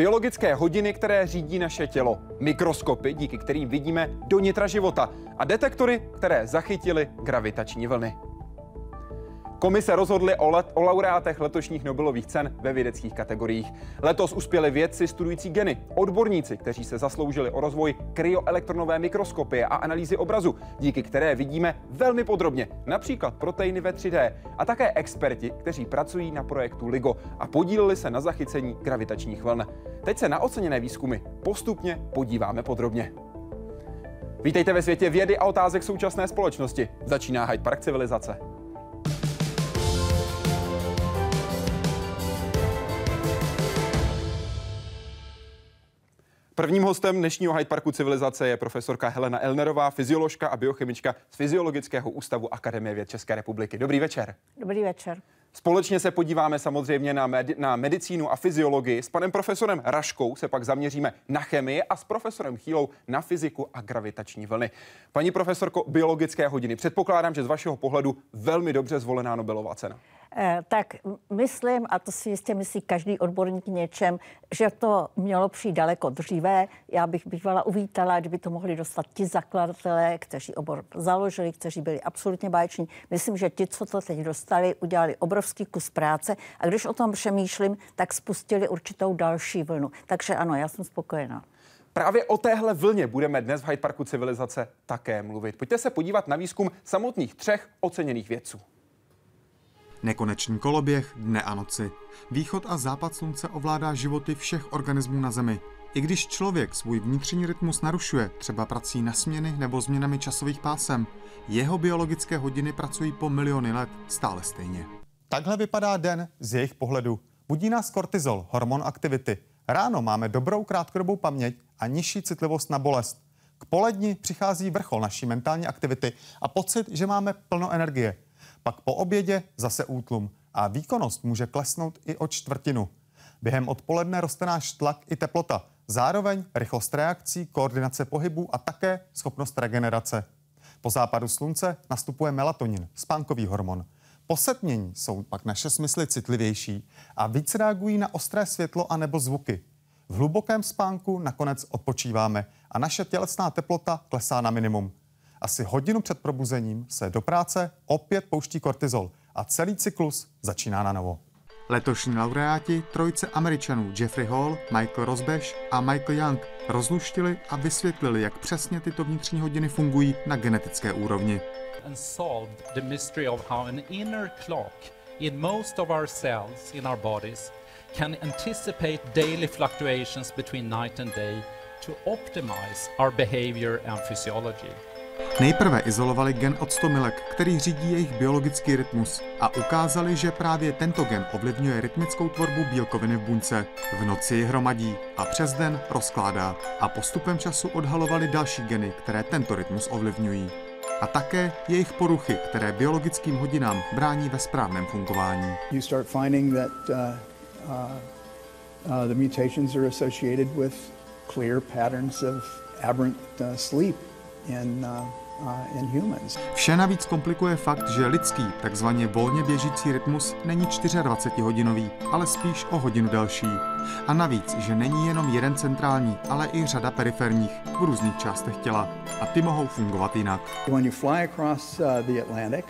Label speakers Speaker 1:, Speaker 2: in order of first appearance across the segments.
Speaker 1: Biologické hodiny, které řídí naše tělo. Mikroskopy, díky kterým vidíme do nitra života. A detektory, které zachytily gravitační vlny. Komise rozhodly o, let, o laureátech letošních Nobelových cen ve vědeckých kategoriích. Letos uspěli vědci studující geny, odborníci, kteří se zasloužili o rozvoj kryoelektronové mikroskopie a analýzy obrazu, díky které vidíme velmi podrobně, například proteiny ve 3D, a také experti, kteří pracují na projektu LIGO a podíleli se na zachycení gravitačních vln. Teď se na oceněné výzkumy postupně podíváme podrobně. Vítejte ve světě vědy a otázek současné společnosti. Začíná Hyde Park civilizace. Prvním hostem dnešního Hyde Parku civilizace je profesorka Helena Elnerová, fyzioložka a biochemička z Fyziologického ústavu Akademie věd České republiky. Dobrý večer.
Speaker 2: Dobrý večer.
Speaker 1: Společně se podíváme samozřejmě na, med- na medicínu a fyziologii. S panem profesorem Raškou se pak zaměříme na chemii a s profesorem Chýlou na fyziku a gravitační vlny. Paní profesorko biologické hodiny, předpokládám, že z vašeho pohledu velmi dobře zvolená Nobelová cena.
Speaker 2: Eh, tak myslím, a to si jistě myslí každý odborník něčem, že to mělo přijít daleko dříve. Já bych bývala uvítala, kdyby to mohli dostat ti zakladatelé, kteří obor založili, kteří byli absolutně báječní. Myslím, že ti, co to teď dostali, udělali obrovský kus práce a když o tom přemýšlím, tak spustili určitou další vlnu. Takže ano, já jsem spokojená.
Speaker 1: Právě o téhle vlně budeme dnes v Hyde Parku civilizace také mluvit. Pojďte se podívat na výzkum samotných třech oceněných vědců.
Speaker 3: Nekonečný koloběh dne a noci. Východ a západ slunce ovládá životy všech organismů na Zemi. I když člověk svůj vnitřní rytmus narušuje, třeba prací na směny nebo změnami časových pásem, jeho biologické hodiny pracují po miliony let stále stejně. Takhle vypadá den z jejich pohledu. Budí nás kortizol, hormon aktivity. Ráno máme dobrou krátkodobou paměť a nižší citlivost na bolest. K poledni přichází vrchol naší mentální aktivity a pocit, že máme plno energie. Pak po obědě zase útlum a výkonnost může klesnout i o čtvrtinu. Během odpoledne roste náš tlak i teplota, zároveň rychlost reakcí, koordinace pohybů a také schopnost regenerace. Po západu slunce nastupuje melatonin, spánkový hormon. Po setmění jsou pak naše smysly citlivější a víc reagují na ostré světlo a nebo zvuky. V hlubokém spánku nakonec odpočíváme a naše tělesná teplota klesá na minimum. Asi hodinu před probuzením se do práce opět pouští kortizol a celý cyklus začíná na novo. Letošní laureáti trojice Američanů Jeffrey Hall, Michael Rosbeš a Michael Young rozluštili a vysvětlili, jak přesně tyto vnitřní hodiny fungují na genetické úrovni. And solved the mystery of how an inner clock in most of our cells in our bodies can anticipate daily fluctuations between night and day to optimize our behavior and physiology. Nejprve izolovali gen od stomilek, který řídí jejich biologický rytmus a ukázali, že právě tento gen ovlivňuje rytmickou tvorbu bílkoviny v buňce. V noci ji hromadí a přes den rozkládá a postupem času odhalovali další geny, které tento rytmus ovlivňují. A také jejich poruchy, které biologickým hodinám brání ve správném fungování. You start finding that uh, uh, uh, the mutations are associated with clear patterns of aberrant uh, sleep in, uh, uh, in humans. Vše navíc komplikuje fakt, že lidský, takzvaně volně běžící rytmus není 24-hodinový, ale spíš o hodinu delší. A navíc, že není jenom jeden centrální, ale i řada periferních v různých částech těla. A ty mohou fungovat jinak. When you fly across uh, the Atlantic,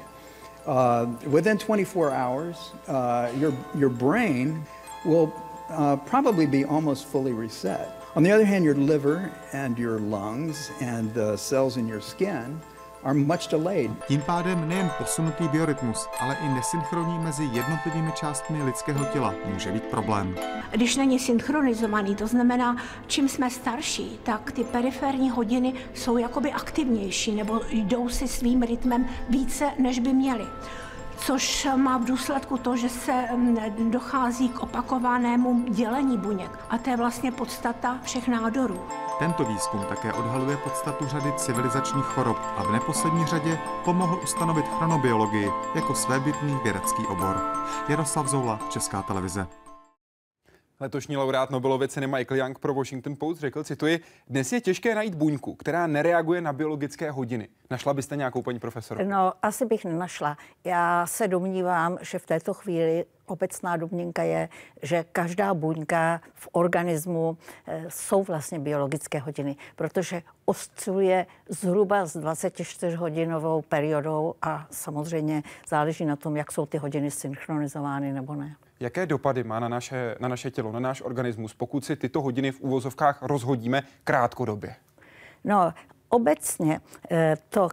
Speaker 3: uh, within 24 hours, uh, your, your brain will uh, probably be almost fully reset. On the other hand, your liver and your lungs and the cells in your skin are much delayed. Tím pádem nejen posunutý biorytmus, ale i nesynchronní mezi jednotlivými částmi lidského těla může být problém.
Speaker 4: Když není synchronizovaný, to znamená, čím jsme starší, tak ty periferní hodiny jsou jakoby aktivnější nebo jdou si svým rytmem více, než by měly což má v důsledku to, že se mm, dochází k opakovanému dělení buněk. A to je vlastně podstata všech nádorů.
Speaker 3: Tento výzkum také odhaluje podstatu řady civilizačních chorob a v neposlední řadě pomohl ustanovit chronobiologii jako svébytný vědecký obor. Jaroslav Zoula, Česká televize.
Speaker 1: Letošní laureát Nobelovy ceny Michael Young pro Washington Post řekl, cituji, dnes je těžké najít buňku, která nereaguje na biologické hodiny. Našla byste nějakou paní profesoru?
Speaker 2: No, asi bych nenašla. Já se domnívám, že v této chvíli obecná domněnka je, že každá buňka v organismu eh, jsou vlastně biologické hodiny, protože osciluje zhruba s 24-hodinovou periodou a samozřejmě záleží na tom, jak jsou ty hodiny synchronizovány nebo ne.
Speaker 1: Jaké dopady má na naše, na naše tělo, na náš organismus, pokud si tyto hodiny v úvozovkách rozhodíme krátkodobě?
Speaker 2: No, obecně eh, to,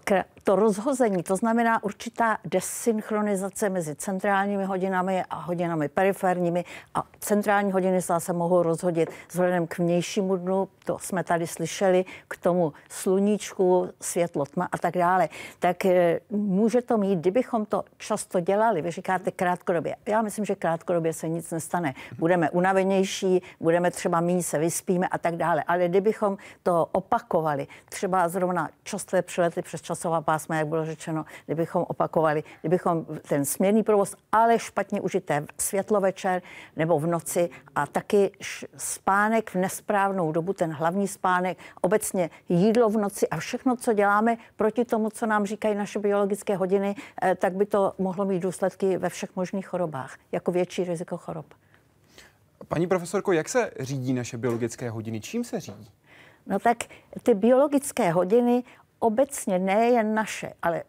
Speaker 2: to rozhození, to znamená určitá desynchronizace mezi centrálními hodinami a hodinami periferními a centrální hodiny se mohou rozhodit vzhledem k vnějšímu dnu, to jsme tady slyšeli, k tomu sluníčku, světlo, tma a tak dále. Tak eh, může to mít, kdybychom to často dělali, vy říkáte krátkodobě. Já myslím, že krátkodobě se nic nestane. Budeme unavenější, budeme třeba méně se vyspíme a tak dále. Ale kdybychom to opakovali, třeba zrovna časté přelety přes časová pásma, jak bylo řečeno, kdybychom opakovali, kdybychom ten směrný provoz, ale špatně užité světlo večer nebo v noci a taky spánek v nesprávnou dobu, ten hlavní spánek, obecně jídlo v noci a všechno, co děláme proti tomu, co nám říkají naše biologické hodiny, eh, tak by to mohlo mít důsledky ve všech možných chorobách, jako větší riziko chorob.
Speaker 1: Paní profesorko, jak se řídí naše biologické hodiny? Čím se řídí?
Speaker 2: No tak ty biologické hodiny obecně nejen naše, ale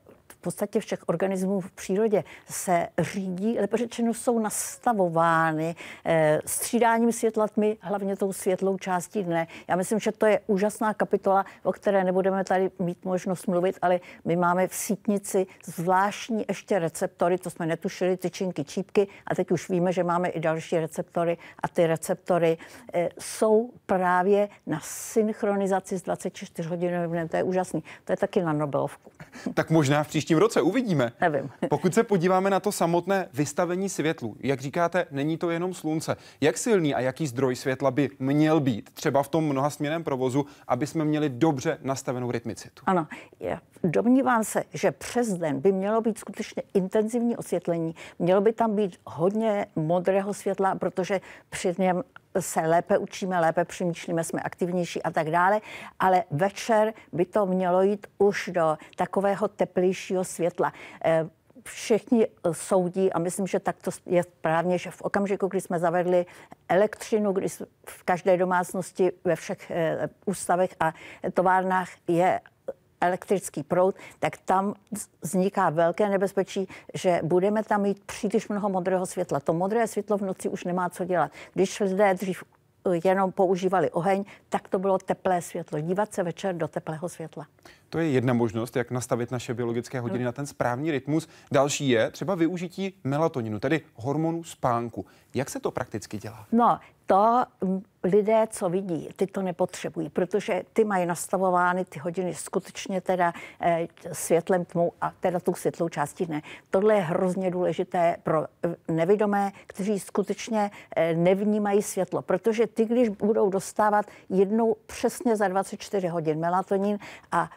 Speaker 2: podstatě všech organismů v přírodě se řídí, ale řečeno jsou nastavovány eh, střídáním světla tmy, hlavně tou světlou částí dne. Já myslím, že to je úžasná kapitola, o které nebudeme tady mít možnost mluvit, ale my máme v sítnici zvláštní ještě receptory, to jsme netušili, tyčinky, čípky a teď už víme, že máme i další receptory a ty receptory eh, jsou právě na synchronizaci s 24 hodinovým dnem. To je úžasný. To je taky na Nobelovku.
Speaker 1: tak možná v příštím roce uvidíme.
Speaker 2: Nevím.
Speaker 1: Pokud se podíváme na to samotné vystavení světlu, jak říkáte, není to jenom slunce. Jak silný a jaký zdroj světla by měl být třeba v tom mnohasměrném provozu, aby jsme měli dobře nastavenou rytmicitu?
Speaker 2: Ano, je. Domnívám se, že přes den by mělo být skutečně intenzivní osvětlení. Mělo by tam být hodně modrého světla, protože při něm se lépe učíme, lépe přemýšlíme, jsme aktivnější a tak dále, ale večer by to mělo jít už do takového teplejšího světla eh, všichni soudí a myslím, že tak to je správně, že v okamžiku, kdy jsme zavedli elektřinu, kdy v každé domácnosti ve všech eh, ústavech a továrnách je elektrický proud, tak tam vzniká velké nebezpečí, že budeme tam mít příliš mnoho modrého světla. To modré světlo v noci už nemá co dělat. Když lidé dřív jenom používali oheň, tak to bylo teplé světlo. Dívat se večer do teplého světla.
Speaker 1: To je jedna možnost, jak nastavit naše biologické hodiny na ten správný rytmus. Další je třeba využití melatoninu, tedy hormonu spánku. Jak se to prakticky dělá?
Speaker 2: No, to lidé, co vidí, ty to nepotřebují, protože ty mají nastavovány ty hodiny skutečně teda e, světlem tmou a teda tu světlou částí dne. Tohle je hrozně důležité pro eh, nevidomé, kteří skutečně e, nevnímají světlo, protože ty, když budou dostávat jednou přesně za 24 hodin melatonin a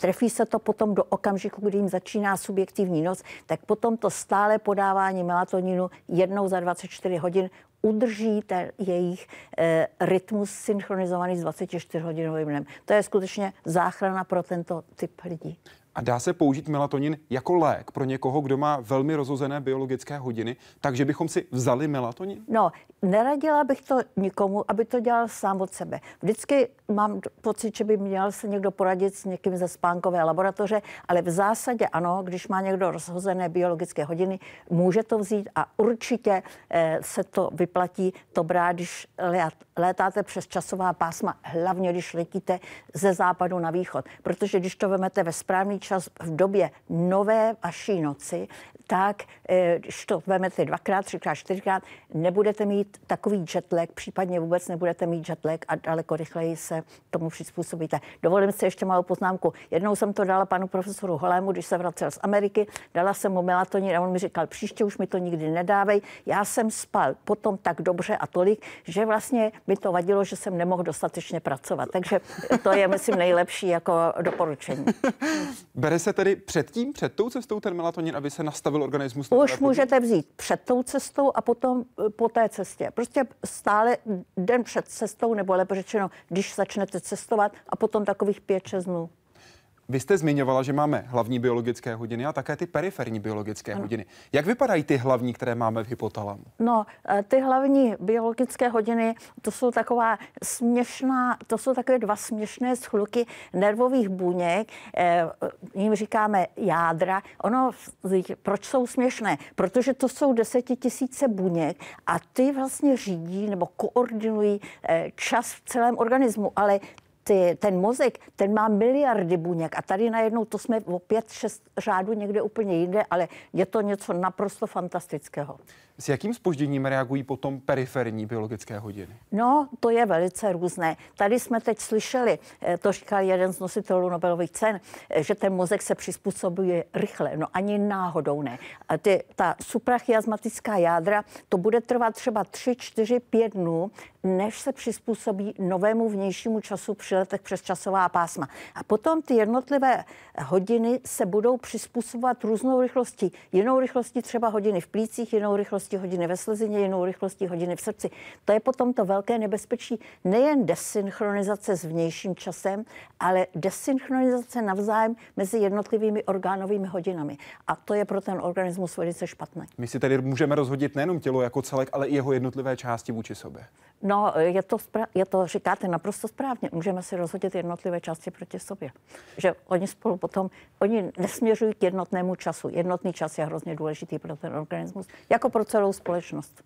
Speaker 2: trefí se to potom do okamžiku, kdy jim začíná subjektivní noc, tak potom to stále podávání melatoninu jednou za 24 hodin udrží ten jejich e, rytmus synchronizovaný s 24-hodinovým dnem. To je skutečně záchrana pro tento typ lidí.
Speaker 1: A dá se použít melatonin jako lék pro někoho, kdo má velmi rozhozené biologické hodiny, takže bychom si vzali melatonin?
Speaker 2: No, neradila bych to nikomu, aby to dělal sám od sebe. Vždycky mám pocit, že by měl se někdo poradit s někým ze spánkové laboratoře, ale v zásadě ano, když má někdo rozhozené biologické hodiny, může to vzít a určitě eh, se to vyplatí to brát, když létáte přes časová pásma, hlavně když letíte ze západu na východ. Protože když to vemete ve správný čas v době nové vaší noci, tak eh, když to vezmete dvakrát, třikrát, čtyřikrát, nebudete mít takový jetlag, případně vůbec nebudete mít jetlag a daleko rychleji se tomu přizpůsobíte. Dovolím si ještě malou poznámku. Jednou jsem to dala panu profesoru Holému, když se vracel z Ameriky, dala jsem mu melatonin a on mi říkal, příště už mi to nikdy nedávej. Já jsem spal potom tak dobře a tolik, že vlastně mi to vadilo, že jsem nemohl dostatečně pracovat. Takže to je, myslím, nejlepší jako doporučení.
Speaker 1: Bere se tedy předtím, před tou cestou ten melatonin, aby se nastavil nastavil organismus?
Speaker 2: Už můžete vzít před tou cestou a potom eh, po té cestě. Prostě stále den před cestou, nebo lépe řečeno, když začnete cestovat a potom takových pět, šest dnů.
Speaker 1: Vy jste zmiňovala, že máme hlavní biologické hodiny a také ty periferní biologické ano. hodiny. Jak vypadají ty hlavní, které máme v hypotalamu?
Speaker 2: No, eh, ty hlavní biologické hodiny, to jsou taková směšná, to jsou takové dva směšné schluky nervových buněk, eh, jim říkáme jádra. Ono, proč jsou směšné? Protože to jsou desetitisíce buněk a ty vlastně řídí nebo koordinují eh, čas v celém organismu, ale ty, ten mozek, ten má miliardy buněk a tady najednou to jsme o pět, šest řádů někde úplně jinde, ale je to něco naprosto fantastického.
Speaker 1: S jakým spožděním reagují potom periferní biologické hodiny?
Speaker 2: No, to je velice různé. Tady jsme teď slyšeli, eh, to říkal jeden z nositelů Nobelových cen, eh, že ten mozek se přizpůsobuje rychle. No ani náhodou ne. A ty, ta suprachiasmatická jádra, to bude trvat třeba 3, 4, 5 dnů, než se přizpůsobí novému vnějšímu času při letech přes časová pásma. A potom ty jednotlivé hodiny se budou přizpůsobovat různou rychlostí. Jinou rychlostí třeba hodiny v plících, jinou rychlostí hodiny ve slezině, jinou rychlostí hodiny v srdci. To je potom to velké nebezpečí nejen desynchronizace s vnějším časem, ale desynchronizace navzájem mezi jednotlivými orgánovými hodinami. A to je pro ten organismus velice špatné.
Speaker 1: My si tedy můžeme rozhodit nejenom tělo jako celek, ale i jeho jednotlivé části vůči sobě.
Speaker 2: No, je to, spra- je to, říkáte naprosto správně. Můžeme si rozhodit jednotlivé části proti sobě. Že oni spolu potom, oni nesměřují k jednotnému času. Jednotný čas je hrozně důležitý pro ten organismus, jako pro celou společnost.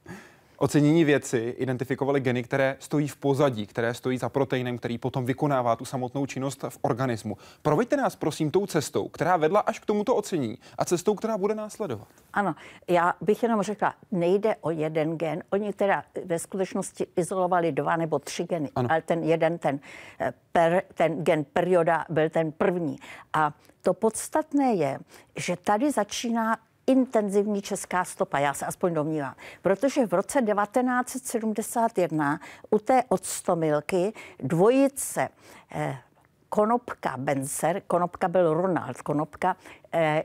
Speaker 1: Ocenění věci identifikovali geny, které stojí v pozadí, které stojí za proteinem, který potom vykonává tu samotnou činnost v organismu. Proveďte nás prosím tou cestou, která vedla až k tomuto ocenění a cestou, která bude následovat.
Speaker 2: Ano, já bych jenom řekla, nejde o jeden gen. Oni teda ve skutečnosti izolovali dva nebo tři geny, ano. ale ten jeden, ten, eh, per, ten gen perioda byl ten první. A to podstatné je, že tady začíná intenzivní česká stopa, já se aspoň domnívám. Protože v roce 1971 u té odstomilky dvojice eh, Konopka Benser, Konopka byl Ronald Konopka, eh,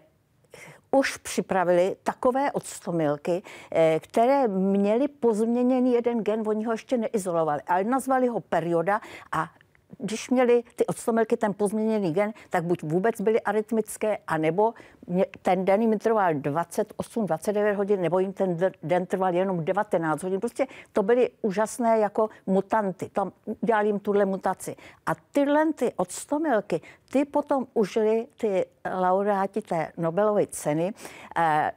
Speaker 2: už připravili takové odstomilky, eh, které měly pozměněný jeden gen, oni ho ještě neizolovali, ale nazvali ho perioda a když měli ty odstomilky ten pozměněný gen, tak buď vůbec byly arytmické, anebo ten den jim trval 28, 29 hodin, nebo jim ten den trval jenom 19 hodin. Prostě to byly úžasné jako mutanty. Tam udělali jim tuhle mutaci. A tyhle ty odstomilky, ty potom užili ty laureáti té Nobelovy ceny. Eh,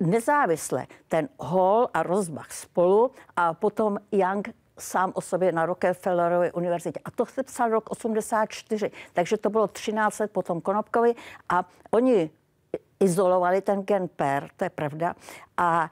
Speaker 2: nezávisle ten Hall a Rosbach spolu a potom Young sám o sobě na Rockefellerově univerzitě. A to se psal rok 84, takže to bylo 13 let potom Konopkovi a oni izolovali ten gen PER, to je pravda, a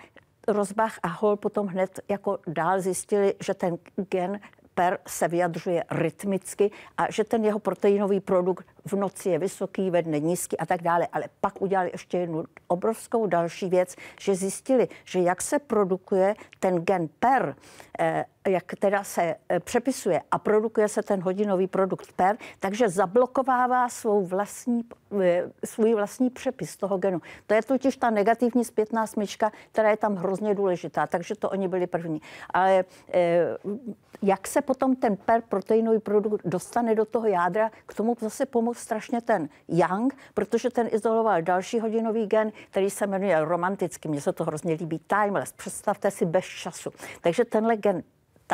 Speaker 2: Rozbach a Hol potom hned jako dál zjistili, že ten gen per se vyjadřuje rytmicky a že ten jeho proteinový produkt v noci je vysoký, ve dne nízký a tak dále. Ale pak udělali ještě jednu obrovskou další věc, že zjistili, že jak se produkuje ten gen per, eh, jak teda se eh, přepisuje a produkuje se ten hodinový produkt per, takže zablokovává svou vlastní, eh, svůj vlastní přepis toho genu. To je totiž ta negativní zpětná smyčka, která je tam hrozně důležitá, takže to oni byli první. Ale jak se potom ten per proteinový produkt dostane do toho jádra, k tomu zase pomohl strašně ten Young, protože ten izoloval další hodinový gen, který se jmenuje romanticky. Mně se to hrozně líbí, timeless. Představte si bez času. Takže tenhle gen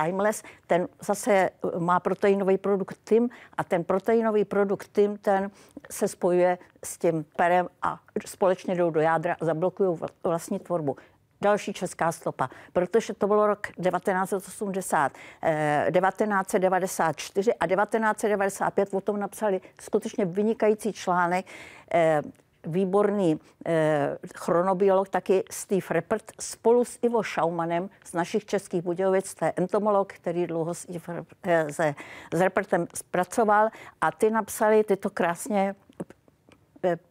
Speaker 2: Timeless, ten zase má proteinový produkt TIM a ten proteinový produkt TIM, ten se spojuje s tím perem a společně jdou do jádra a zablokují vlastní tvorbu další česká stopa, protože to bylo rok 1980, eh, 1994 a 1995 o tom napsali skutečně vynikající článek eh, výborný eh, chronobiolog, taky Steve Reppert, spolu s Ivo Schaumanem z našich českých Budějovic, to je entomolog, který dlouho s, eh, se, s Reppertem zpracoval a ty napsali, ty to krásně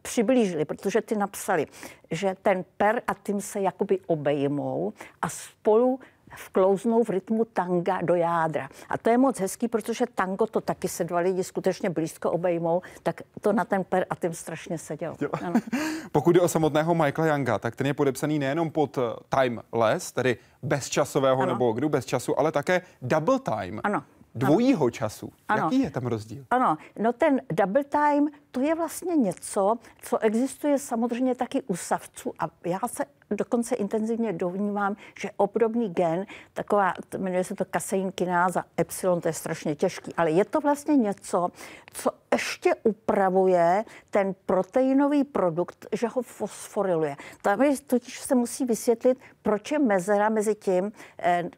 Speaker 2: přiblížili, protože ty napsali, že ten per a tím se jakoby obejmou a spolu vklouznou v rytmu tanga do jádra. A to je moc hezký, protože tango to taky se dva lidi skutečně blízko obejmou, tak to na ten per a tím strašně seděl. Ano.
Speaker 1: Pokud je o samotného Michaela Younga, tak ten je podepsaný nejenom pod eh, timeless, tedy bezčasového ano. nebo kdo bez času, ale také double time.
Speaker 2: Ano.
Speaker 1: Dvojího času.
Speaker 2: Ano.
Speaker 1: Jaký je tam rozdíl?
Speaker 2: Ano, no ten double time, to je vlastně něco, co existuje samozřejmě taky u savců a já se dokonce intenzivně dovnímám, že obdobný gen, taková, jmenuje se to kaseinkináza epsilon, to je strašně těžký, ale je to vlastně něco, co ještě upravuje ten proteinový produkt, že ho fosforiluje. Tam je, totiž se musí vysvětlit, proč je mezera mezi tím, eh,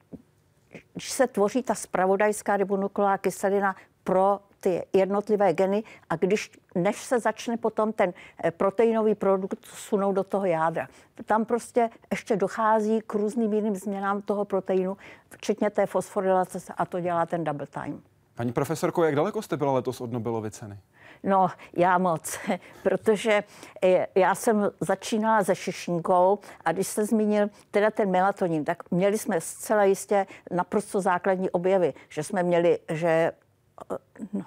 Speaker 2: se tvoří ta spravodajská ribonukleová kyselina pro ty jednotlivé geny a když, než se začne potom ten eh, proteinový produkt sunout do toho jádra. Tam prostě ještě dochází k různým jiným změnám toho proteinu, včetně té fosforilace a to dělá ten double time.
Speaker 1: Paní profesorko, jak daleko jste byla letos od Nobelovy ceny?
Speaker 2: No, já moc, protože eh, já jsem začínala se šišinkou a když se zmínil teda ten melatonin, tak měli jsme zcela jistě naprosto základní objevy, že jsme měli, že eh,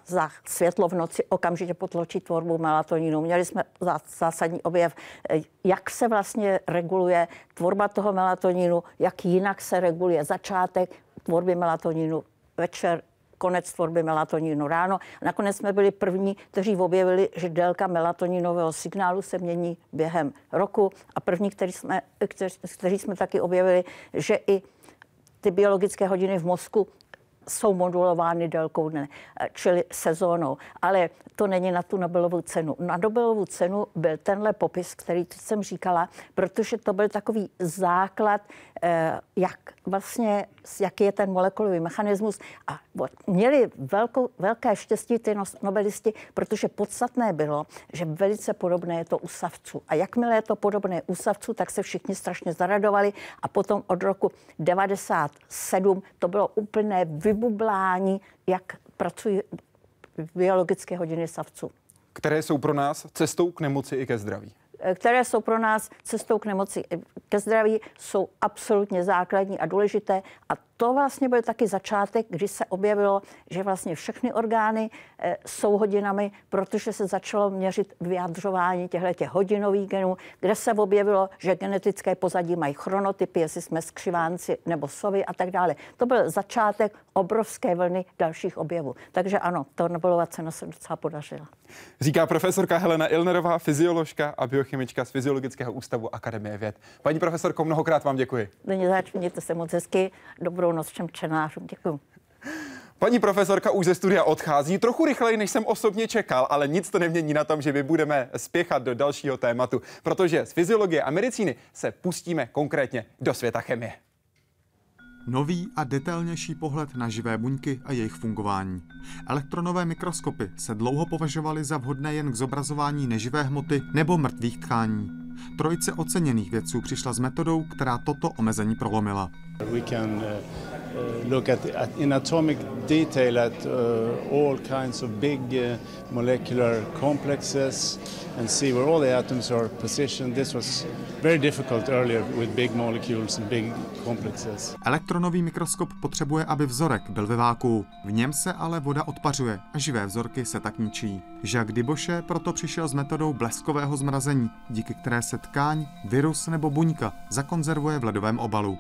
Speaker 2: za světlo v noci okamžitě potločit tvorbu melatoninu. Měli jsme zásadní objev, eh, jak se vlastně reguluje tvorba toho melatoninu, jak jinak se reguluje začátek tvorby melatoninu, večer konec tvorby melatoninu ráno. Nakonec jsme byli první, kteří objevili, že délka melatoninového signálu se mění během roku a první, který jsme, kteří, kteří jsme taky objevili, že i ty biologické hodiny v mozku jsou modulovány délkou dne, čili sezónou. Ale to není na tu Nobelovu cenu. Na Nobelovu cenu byl tenhle popis, který jsem říkala, protože to byl takový základ, eh, jak vlastně, jaký je ten molekulový mechanismus. A měli velkou, velké štěstí ty nobelisti, protože podstatné bylo, že velice podobné je to u savců. A jakmile je to podobné u savců, tak se všichni strašně zaradovali a potom od roku 97 to bylo úplné vybublání, jak pracují biologické hodiny savců.
Speaker 1: Které jsou pro nás cestou k nemoci i ke zdraví?
Speaker 2: které jsou pro nás cestou k nemoci ke zdraví, jsou absolutně základní a důležité. A to vlastně byl taky začátek, kdy se objevilo, že vlastně všechny orgány e, jsou hodinami, protože se začalo měřit vyjadřování těchto hodinových genů, kde se objevilo, že genetické pozadí mají chronotypy, jestli jsme skřivánci nebo sovy a tak dále. To byl začátek obrovské vlny dalších objevů. Takže ano, to Nobelova cena se docela podařila.
Speaker 1: Říká profesorka Helena Ilnerová, fyzioložka a biochemička z Fyziologického ústavu Akademie věd. Paní profesorko, mnohokrát vám děkuji.
Speaker 2: Není zač, mějte se moc hezky. Dobrou noc všem čtenářům. Děkuji.
Speaker 1: Paní profesorka už ze studia odchází trochu rychleji, než jsem osobně čekal, ale nic to nemění na tom, že my budeme spěchat do dalšího tématu, protože z fyziologie a medicíny se pustíme konkrétně do světa chemie.
Speaker 3: Nový a detailnější pohled na živé buňky a jejich fungování. Elektronové mikroskopy se dlouho považovaly za vhodné jen k zobrazování neživé hmoty nebo mrtvých tkání. Trojice oceněných vědců přišla s metodou, která toto omezení prolomila. We can, uh... Uh, look at, at, in atomic detail at uh, all kinds of big uh, molecular complexes and see where all the atoms are positioned. This was very difficult earlier with big molecules and big complexes. Elektronový mikroskop potřebuje, aby vzorek byl ve váku. V něm se ale voda odpařuje a živé vzorky se tak ničí. Jacques Dibochet proto přišel s metodou bleskového zmrazení, díky které se tkáň, virus nebo buňka zakonzervuje v ledovém obalu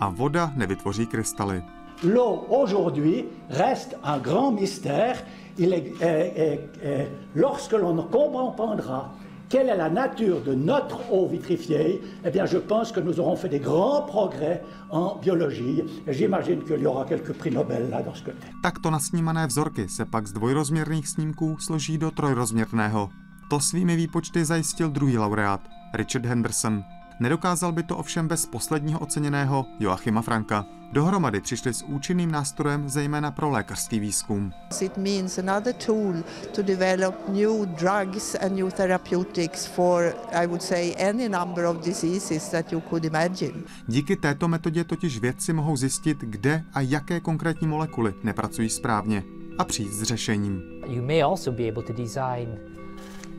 Speaker 3: a voda nevytvoří krystaly. L'eau aujourd'hui reste un grand mystère. Il est, est, est, est, lorsque l'on comprendra quelle est la nature de notre eau vitrifiée, eh bien, je pense que nous aurons fait des grands progrès en biologie. Et j'imagine qu'il y aura quelques prix Nobel là dans ce côté. Takto nasnímané vzorky se pak z dvojrozměrných snímků složí do trojrozměrného. To svými výpočty zajistil druhý laureát, Richard Henderson. Nedokázal by to ovšem bez posledního oceněného Joachima Franka. Dohromady přišli s účinným nástrojem zejména pro lékařský výzkum. It means another tool to develop new drugs and new therapeutics for, I would say, any number of diseases that you could imagine. Díky této metodě totiž vědci mohou zjistit, kde a jaké konkrétní molekuly nepracují správně a přijít s řešením. You may also be able to design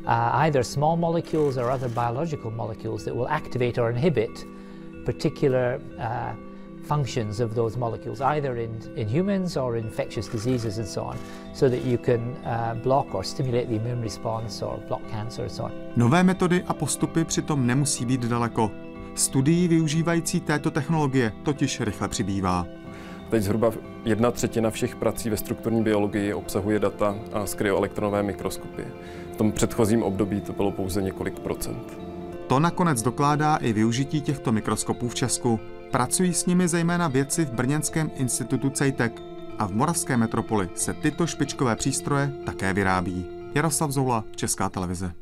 Speaker 3: uh, either small molecules or other biological molecules that will activate or inhibit particular uh, functions of those molecules, either in, in humans or infectious diseases and so on, so that you can uh, block or stimulate the immune response or block cancer and so on. Nové metody a postupy přitom nemusí být daleko. Studií využívající této technologie totiž rychle přibývá.
Speaker 5: Teď zhruba jedna třetina všech prací ve strukturní biologii obsahuje data a z kryoelektronové mikroskopie. Tom předchozím období to bylo pouze několik procent.
Speaker 3: To nakonec dokládá i využití těchto mikroskopů v Česku. Pracují s nimi zejména vědci v Brněnském institutu CEJTEC a v Moravské metropoli se tyto špičkové přístroje také vyrábí. Jaroslav Zoula, Česká televize.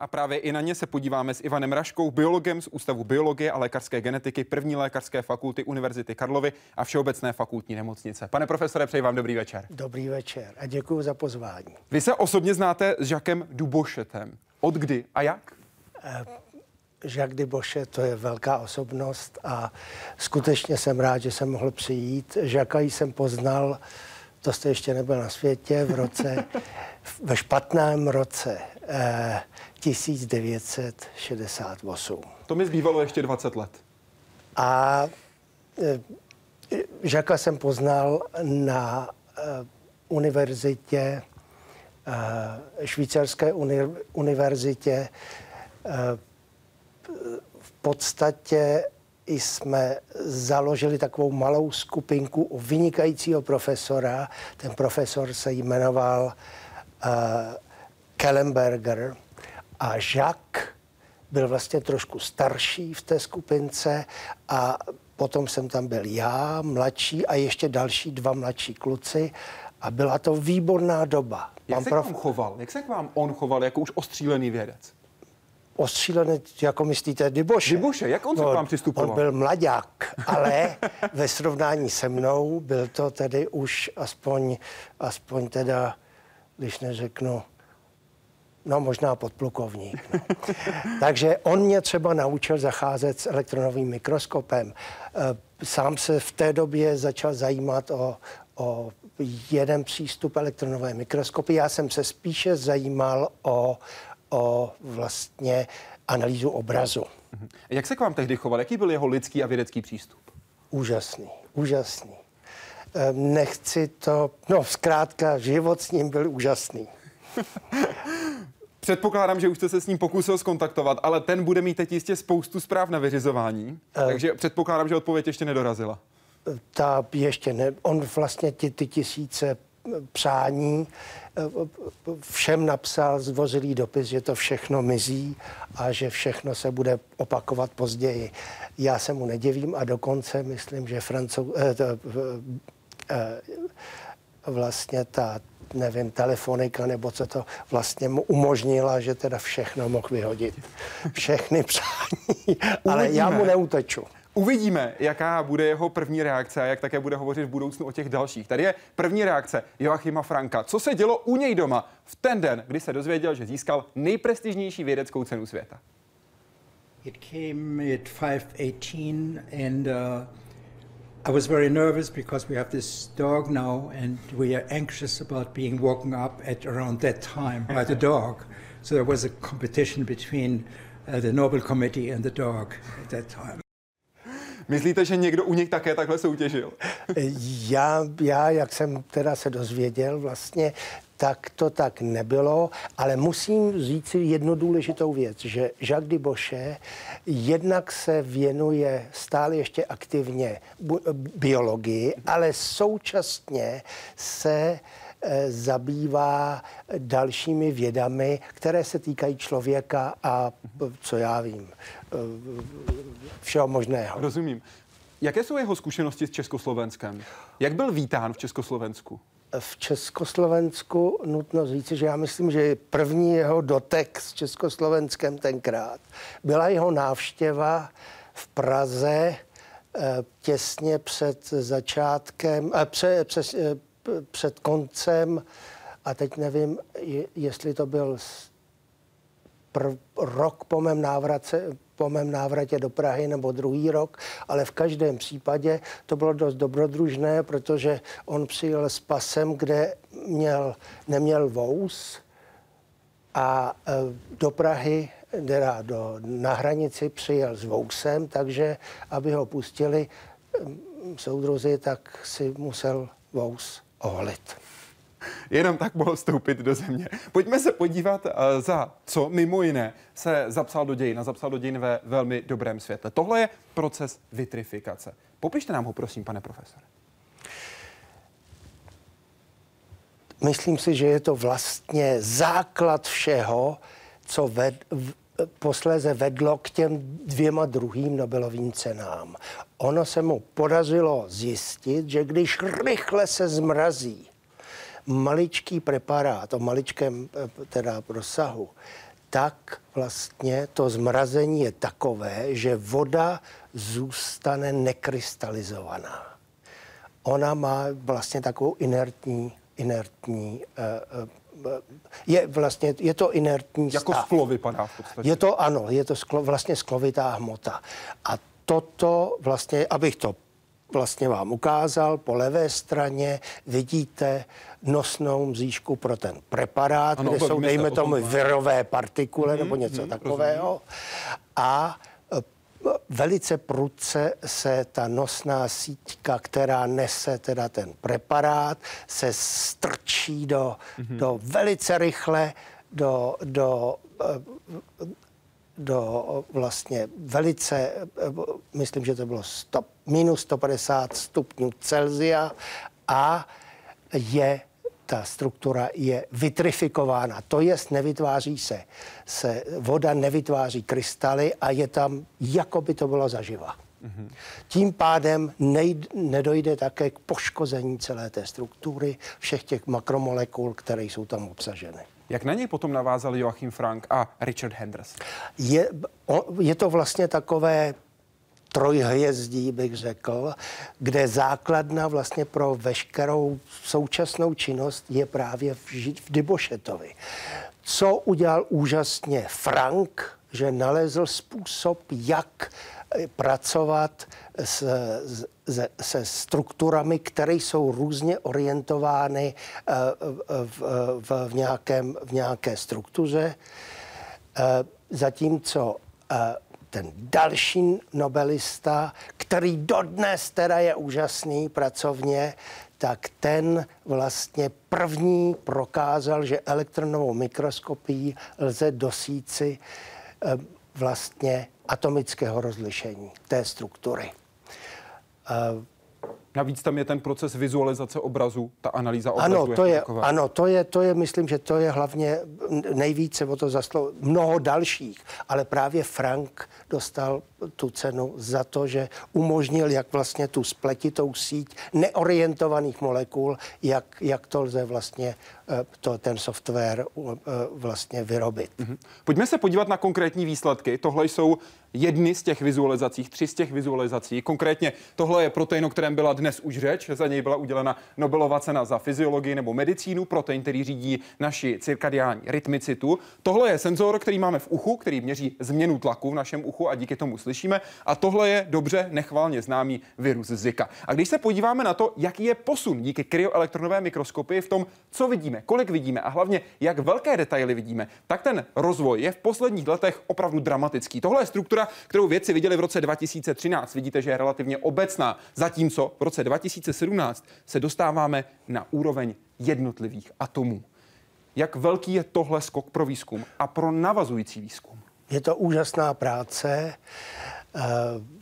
Speaker 1: A právě i na ně se podíváme s Ivanem Raškou, biologem z Ústavu biologie a lékařské genetiky první lékařské fakulty Univerzity Karlovy a Všeobecné fakultní nemocnice. Pane profesore, přeji vám dobrý večer.
Speaker 6: Dobrý večer a děkuji za pozvání.
Speaker 1: Vy se osobně znáte s Žakem Dubošetem. Od kdy a jak?
Speaker 6: Jacques Duboše to je velká osobnost a skutečně jsem rád, že jsem mohl přijít. Žaka jsem poznal, to jste ještě nebyl na světě, v roce, ve špatném roce eh, 1968.
Speaker 1: To mi zbývalo ještě 20 let.
Speaker 6: A eh, Žaka jsem poznal na eh, univerzitě, eh, švýcarské uni, univerzitě. Eh, v podstatě jsme založili takovou malou skupinku u vynikajícího profesora. Ten profesor se jmenoval uh, Kellenberger a Jacques byl vlastně trošku starší v té skupince a potom jsem tam byl já, mladší a ještě další dva mladší kluci a byla to výborná doba.
Speaker 1: Jak Pan se prof... k vám choval? Jak se k vám on choval jako už ostřílený vědec?
Speaker 6: ostřílený, jako myslíte, Dyboše.
Speaker 1: Dyboše, jak on se no, k vám přistupoval?
Speaker 6: On byl mladák, ale ve srovnání se mnou byl to tedy už aspoň, aspoň teda, když neřeknu, no možná podplukovník. No. Takže on mě třeba naučil zacházet s elektronovým mikroskopem. E, sám se v té době začal zajímat o, o jeden přístup elektronové mikroskopy. Já jsem se spíše zajímal o o vlastně analýzu obrazu.
Speaker 1: Mhm. Jak se k vám tehdy choval? Jaký byl jeho lidský a vědecký přístup?
Speaker 6: Úžasný, úžasný. Ehm, nechci to, no zkrátka, život s ním byl úžasný.
Speaker 1: Předpokládám, že už jste se s ním pokusil skontaktovat, ale ten bude mít teď jistě spoustu zpráv na vyřizování, um, takže předpokládám, že odpověď ještě nedorazila.
Speaker 6: Ta ještě ne. On vlastně ty, ty tisíce přání všem napsal zvozilý dopis, že to všechno mizí a že všechno se bude opakovat později. Já se mu nedivím a dokonce myslím, že Francou, eh, to, eh, vlastně ta nevím, telefonika nebo co to vlastně mu umožnila, že teda všechno mohl vyhodit. Všechny přání, ale já mu neuteču.
Speaker 1: Uvidíme, jaká bude jeho první reakce a jak také bude hovořit v budoucnu o těch dalších. Tady je první reakce Joachima Franka. Co se dělo u něj doma v ten den, kdy se dozvěděl, že získal nejprestižnější vědeckou cenu světa?
Speaker 7: It came at 5:18 and uh, I was very nervous because we have this dog now and we are anxious about being woken up at around that time by the dog. So there was a competition between uh, the Nobel Committee and the dog at that time.
Speaker 1: Myslíte, že někdo u nich také takhle soutěžil?
Speaker 6: Já, já, jak jsem teda se dozvěděl vlastně, tak to tak nebylo, ale musím říct si jednu důležitou věc, že Jacques Dibochet jednak se věnuje stále ještě aktivně biologii, ale současně se e, zabývá dalšími vědami, které se týkají člověka a co já vím, e, všeho možného.
Speaker 1: Rozumím. Jaké jsou jeho zkušenosti s Československem? Jak byl vítán v Československu?
Speaker 6: V Československu nutno říct, že já myslím, že první jeho dotek s Československem tenkrát byla jeho návštěva v Praze eh, těsně před začátkem, eh, před, před, eh, před koncem, a teď nevím, jestli to byl prv, rok po mém návrace, po mém návratě do Prahy nebo druhý rok, ale v každém případě to bylo dost dobrodružné, protože on přijel s pasem, kde měl, neměl vous a e, do Prahy, teda do, na hranici přijel s vousem, takže aby ho pustili soudruzi, tak si musel vous oholit
Speaker 1: jenom tak mohl vstoupit do země. Pojďme se podívat, eh, za co mimo jiné se zapsal do dějin a zapsal do dějin ve velmi dobrém světle. Tohle je proces vitrifikace. Popište nám ho, prosím, pane profesore.
Speaker 6: Myslím si, že je to vlastně základ všeho, co ved, v, posléze vedlo k těm dvěma druhým Nobelovým cenám. Ono se mu podařilo zjistit, že když rychle se zmrazí maličký preparát o maličkém eh, teda rozsahu, tak vlastně to zmrazení je takové, že voda zůstane nekrystalizovaná. Ona má vlastně takovou inertní, inertní uh, uh, je vlastně, je to inertní
Speaker 1: Jako
Speaker 6: stav.
Speaker 1: sklo vypadá v podstatě.
Speaker 6: Je to, ano, je to sklo, vlastně sklovitá hmota. A toto vlastně, abych to vlastně vám ukázal, po levé straně vidíte nosnou mzíšku pro ten preparát,
Speaker 1: Ano,
Speaker 6: kde jsou, dejme tomu, virové partikule nebo
Speaker 1: Mhm,
Speaker 6: něco
Speaker 1: mhm,
Speaker 6: takového. A e, velice prudce se ta nosná síťka, která nese teda ten preparát, se strčí do,
Speaker 1: Mhm.
Speaker 6: do velice rychle do, do e, do vlastně velice, eh, myslím, že to bylo 100, minus 150 stupňů Celzia a je ta struktura je vitrifikována. To jest, nevytváří se, se voda nevytváří krystaly a je tam, jako by to bylo zaživa. Mm-hmm. Tím pádem nej, nedojde také k poškození celé té struktury, všech těch makromolekul, které jsou tam obsaženy.
Speaker 1: Jak na něj potom navázali Joachim Frank a Richard Henders?
Speaker 6: Je, je to vlastně takové trojhvězdí, bych řekl, kde základna vlastně pro veškerou současnou činnost je právě v, v Dybošetovi. Co udělal úžasně Frank, že nalezl způsob, jak pracovat s, se, se strukturami, které jsou různě orientovány eh, v, v, v, nějakém, v nějaké struktuře. Eh, Zatímco eh, ten další nobelista, který dodnes teda je úžasný pracovně, tak ten vlastně první prokázal, že elektronovou mikroskopií lze dosíci vlastně atomického rozlišení té struktury.
Speaker 1: Navíc tam je ten proces vizualizace obrazu, ta analýza obrazu.
Speaker 6: Ano, to
Speaker 1: jako
Speaker 6: je,
Speaker 1: taková.
Speaker 6: ano, to je, to je, myslím, že to je hlavně nejvíce o to zaslo mnoho dalších, ale právě Frank dostal tu cenu za to, že umožnil, jak vlastně tu spletitou síť neorientovaných molekul, jak, jak to lze vlastně eh, to, ten software eh, vlastně vyrobit.
Speaker 1: Mhm. Pojďme se podívat na konkrétní výsledky. Tohle jsou jedny z těch vizualizací, tři z těch vizualizací. Konkrétně tohle je protein, o kterém byla dnes už řeč. Za něj byla udělena Nobelova cena za fyziologii nebo medicínu, protein, který řídí naši cirkadiální rytmicitu. Tohle je senzor, který máme v uchu, který měří změnu tlaku v našem uchu a díky tomu slyšíme. A tohle je dobře nechvalně známý virus Zika. A když se podíváme na to, jaký je posun díky kryoelektronové mikroskopii v tom, co vidíme, kolik vidíme a hlavně jak velké detaily vidíme, tak ten rozvoj je v posledních letech opravdu dramatický. Tohle je struktura, kterou vědci viděli v roce 2013. Vidíte, že je relativně obecná, zatímco v roce 2017 se dostáváme na úroveň jednotlivých atomů. Jak velký je tohle skok pro výzkum a pro navazující výzkum?
Speaker 6: Je to úžasná práce, eh,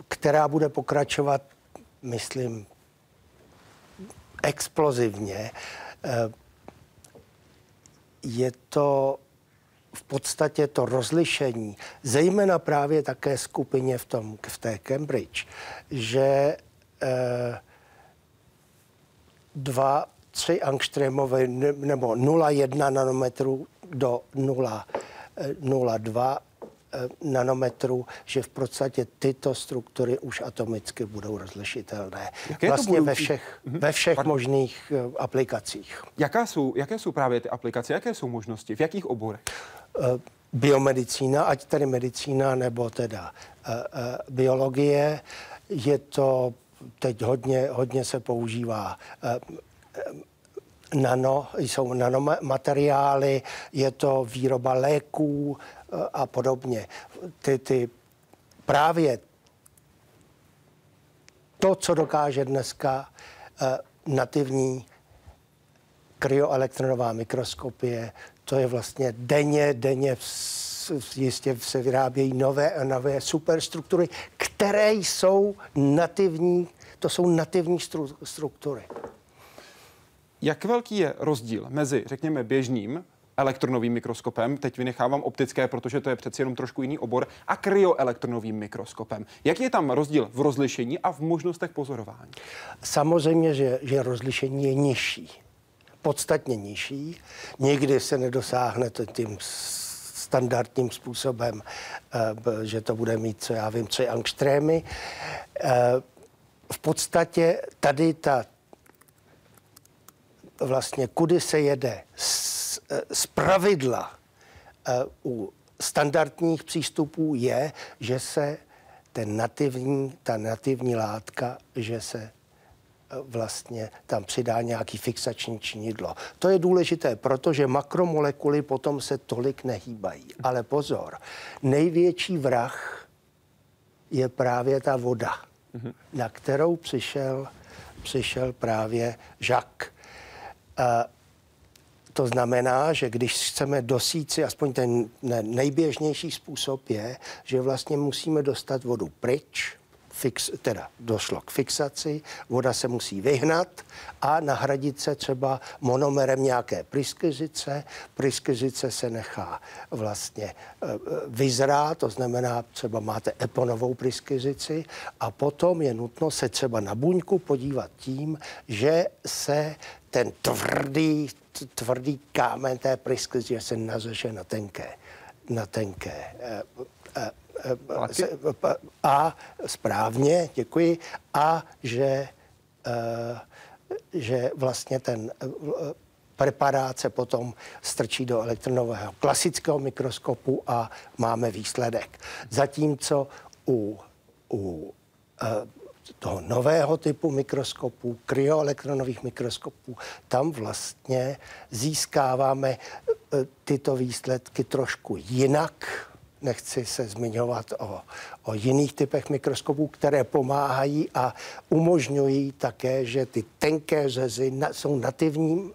Speaker 6: která bude pokračovat, myslím, explozivně. Eh, Je to v podstatě to rozlišení, zejména právě také skupině v, tom, v té Cambridge, že eh, dva, tři angstrémové ne- nebo 0,1 nanometrů do 0, eh, 0,2 eh, nanometrů, že v podstatě tyto struktury už atomicky budou rozlišitelné.
Speaker 1: Jaké
Speaker 6: Vlastně ve
Speaker 1: budoucí-
Speaker 6: všech,
Speaker 1: Mhm.
Speaker 6: ve všech
Speaker 1: Pardon.
Speaker 6: možných eh, aplikacích.
Speaker 1: Jaká jsou, jaké jsou právě ty aplikace, jaké jsou možnosti, v jakých oborech?
Speaker 6: Eh, biomedicína, ať tedy medicína nebo teda biologie, je to teď hodně, hodně se používá nano, jsou nanomateriály, je to výroba léků a podobně. Ty, ty právě to, co dokáže dneska uh, nativní kryoelektronová mikroskopie, to je vlastně denně, denně jistě se vyrábějí nové a nové superstruktury, které jsou nativní, to jsou nativní stru, struktury.
Speaker 1: Jak velký je rozdíl mezi, řekněme, běžným elektronovým mikroskopem, teď vynechávám optické, protože to je přeci jenom trošku jiný obor, a kryoelektronovým mikroskopem. Jaký je tam rozdíl v rozlišení a v možnostech pozorování?
Speaker 6: Samozřejmě, že, že rozlišení je nižší. Podstatně nižší. Nikdy se nedosáhne tím standardním způsobem, eh, že to bude mít, co já vím, co je angstrémy. Eh, v podstatě tady ta vlastně, kudy se jede z, z pravidla eh, u standardních přístupů je, že se ten nativní, ta nativní látka, že se eh, vlastně tam přidá nějaký fixační činidlo. To je důležité, protože makromolekuly potom se tolik nehýbají. Ale pozor, největší vrah je právě ta voda, mm-hmm. na kterou přišel, přišel právě Jacques. To znamená, že když chceme dosít si, aspoň ten nejběžnější způsob je, že vlastně musíme dostat vodu pryč, fix, teda došlo k fixaci, voda se musí vyhnat a nahradit se třeba monomerem nějaké pryskyřice. Pryskyřice se nechá vlastně e, e, vyzrát, to znamená třeba máte eponovou pryskyřici a potom je nutno se třeba na buňku podívat tím, že se ten tvrdý, tvrdý kámen té pryskyřice se nazeše na tenké, na tenké e, a správně, děkuji, a že, eh, že vlastně ten eh, preparát se potom strčí do elektronového klasického mikroskopu a máme výsledek. Zatímco u, u eh, toho nového typu mikroskopů, kryoelektronových mikroskopů, tam vlastně získáváme tyto výsledky trošku jinak, nechci se zmiňovat o, o jiných typech mikroskopů, které pomáhají a umožňují také, že ty tenké řezy na, jsou nativní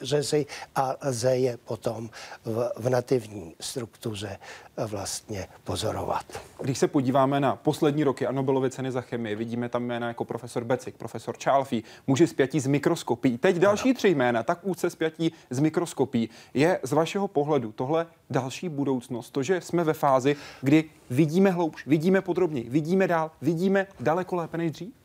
Speaker 6: řezy a lze je potom v, v nativní struktuře vlastně pozorovat.
Speaker 1: Když se podíváme na poslední roky a Nobelovy ceny za chemii, vidíme tam jména jako profesor Becik, profesor Čálfí, muži spjatí z mikroskopí. Teď další tři jména, tak úzce spjatí z mikroskopí. Je z vašeho pohledu tohle další budoucnost? To, že jsme ve fázi, kdy vidíme hloubš, vidíme podrobněji, vidíme dál, vidíme daleko lépe než dřív?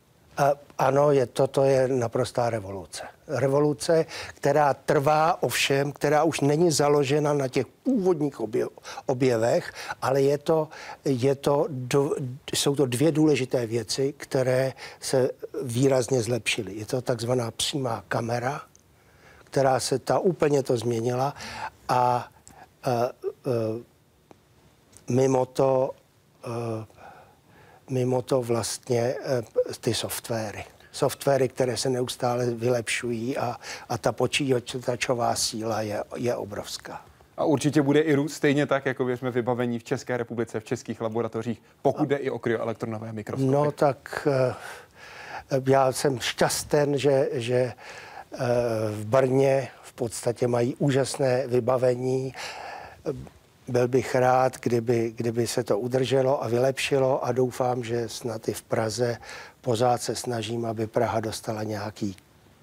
Speaker 6: Ano, je, toto je naprostá revoluce. Revoluce, která trvá ovšem, která už není založena na těch původních objev, objevech, ale je to, je to do, jsou to dvě důležité věci, které se výrazně zlepšily. Je to takzvaná přímá kamera, která se ta úplně to změnila a, a, a mimo to a, mimo to vlastně eh, ty softwary. Softwary, které se neustále vylepšují a, a ta počítačová síla je, je obrovská.
Speaker 1: A určitě bude i růst stejně tak, jako jsme vybavení v České republice, v českých laboratořích, pokud jde i o kryoelektronové mikroskopy.
Speaker 6: No tak eh, já jsem šťasten, že, že eh, v Brně v podstatě mají úžasné vybavení byl bych rád, kdyby, kdyby se to udrželo a vylepšilo a doufám, že snad i v Praze pořád se snažím, aby Praha dostala nějaký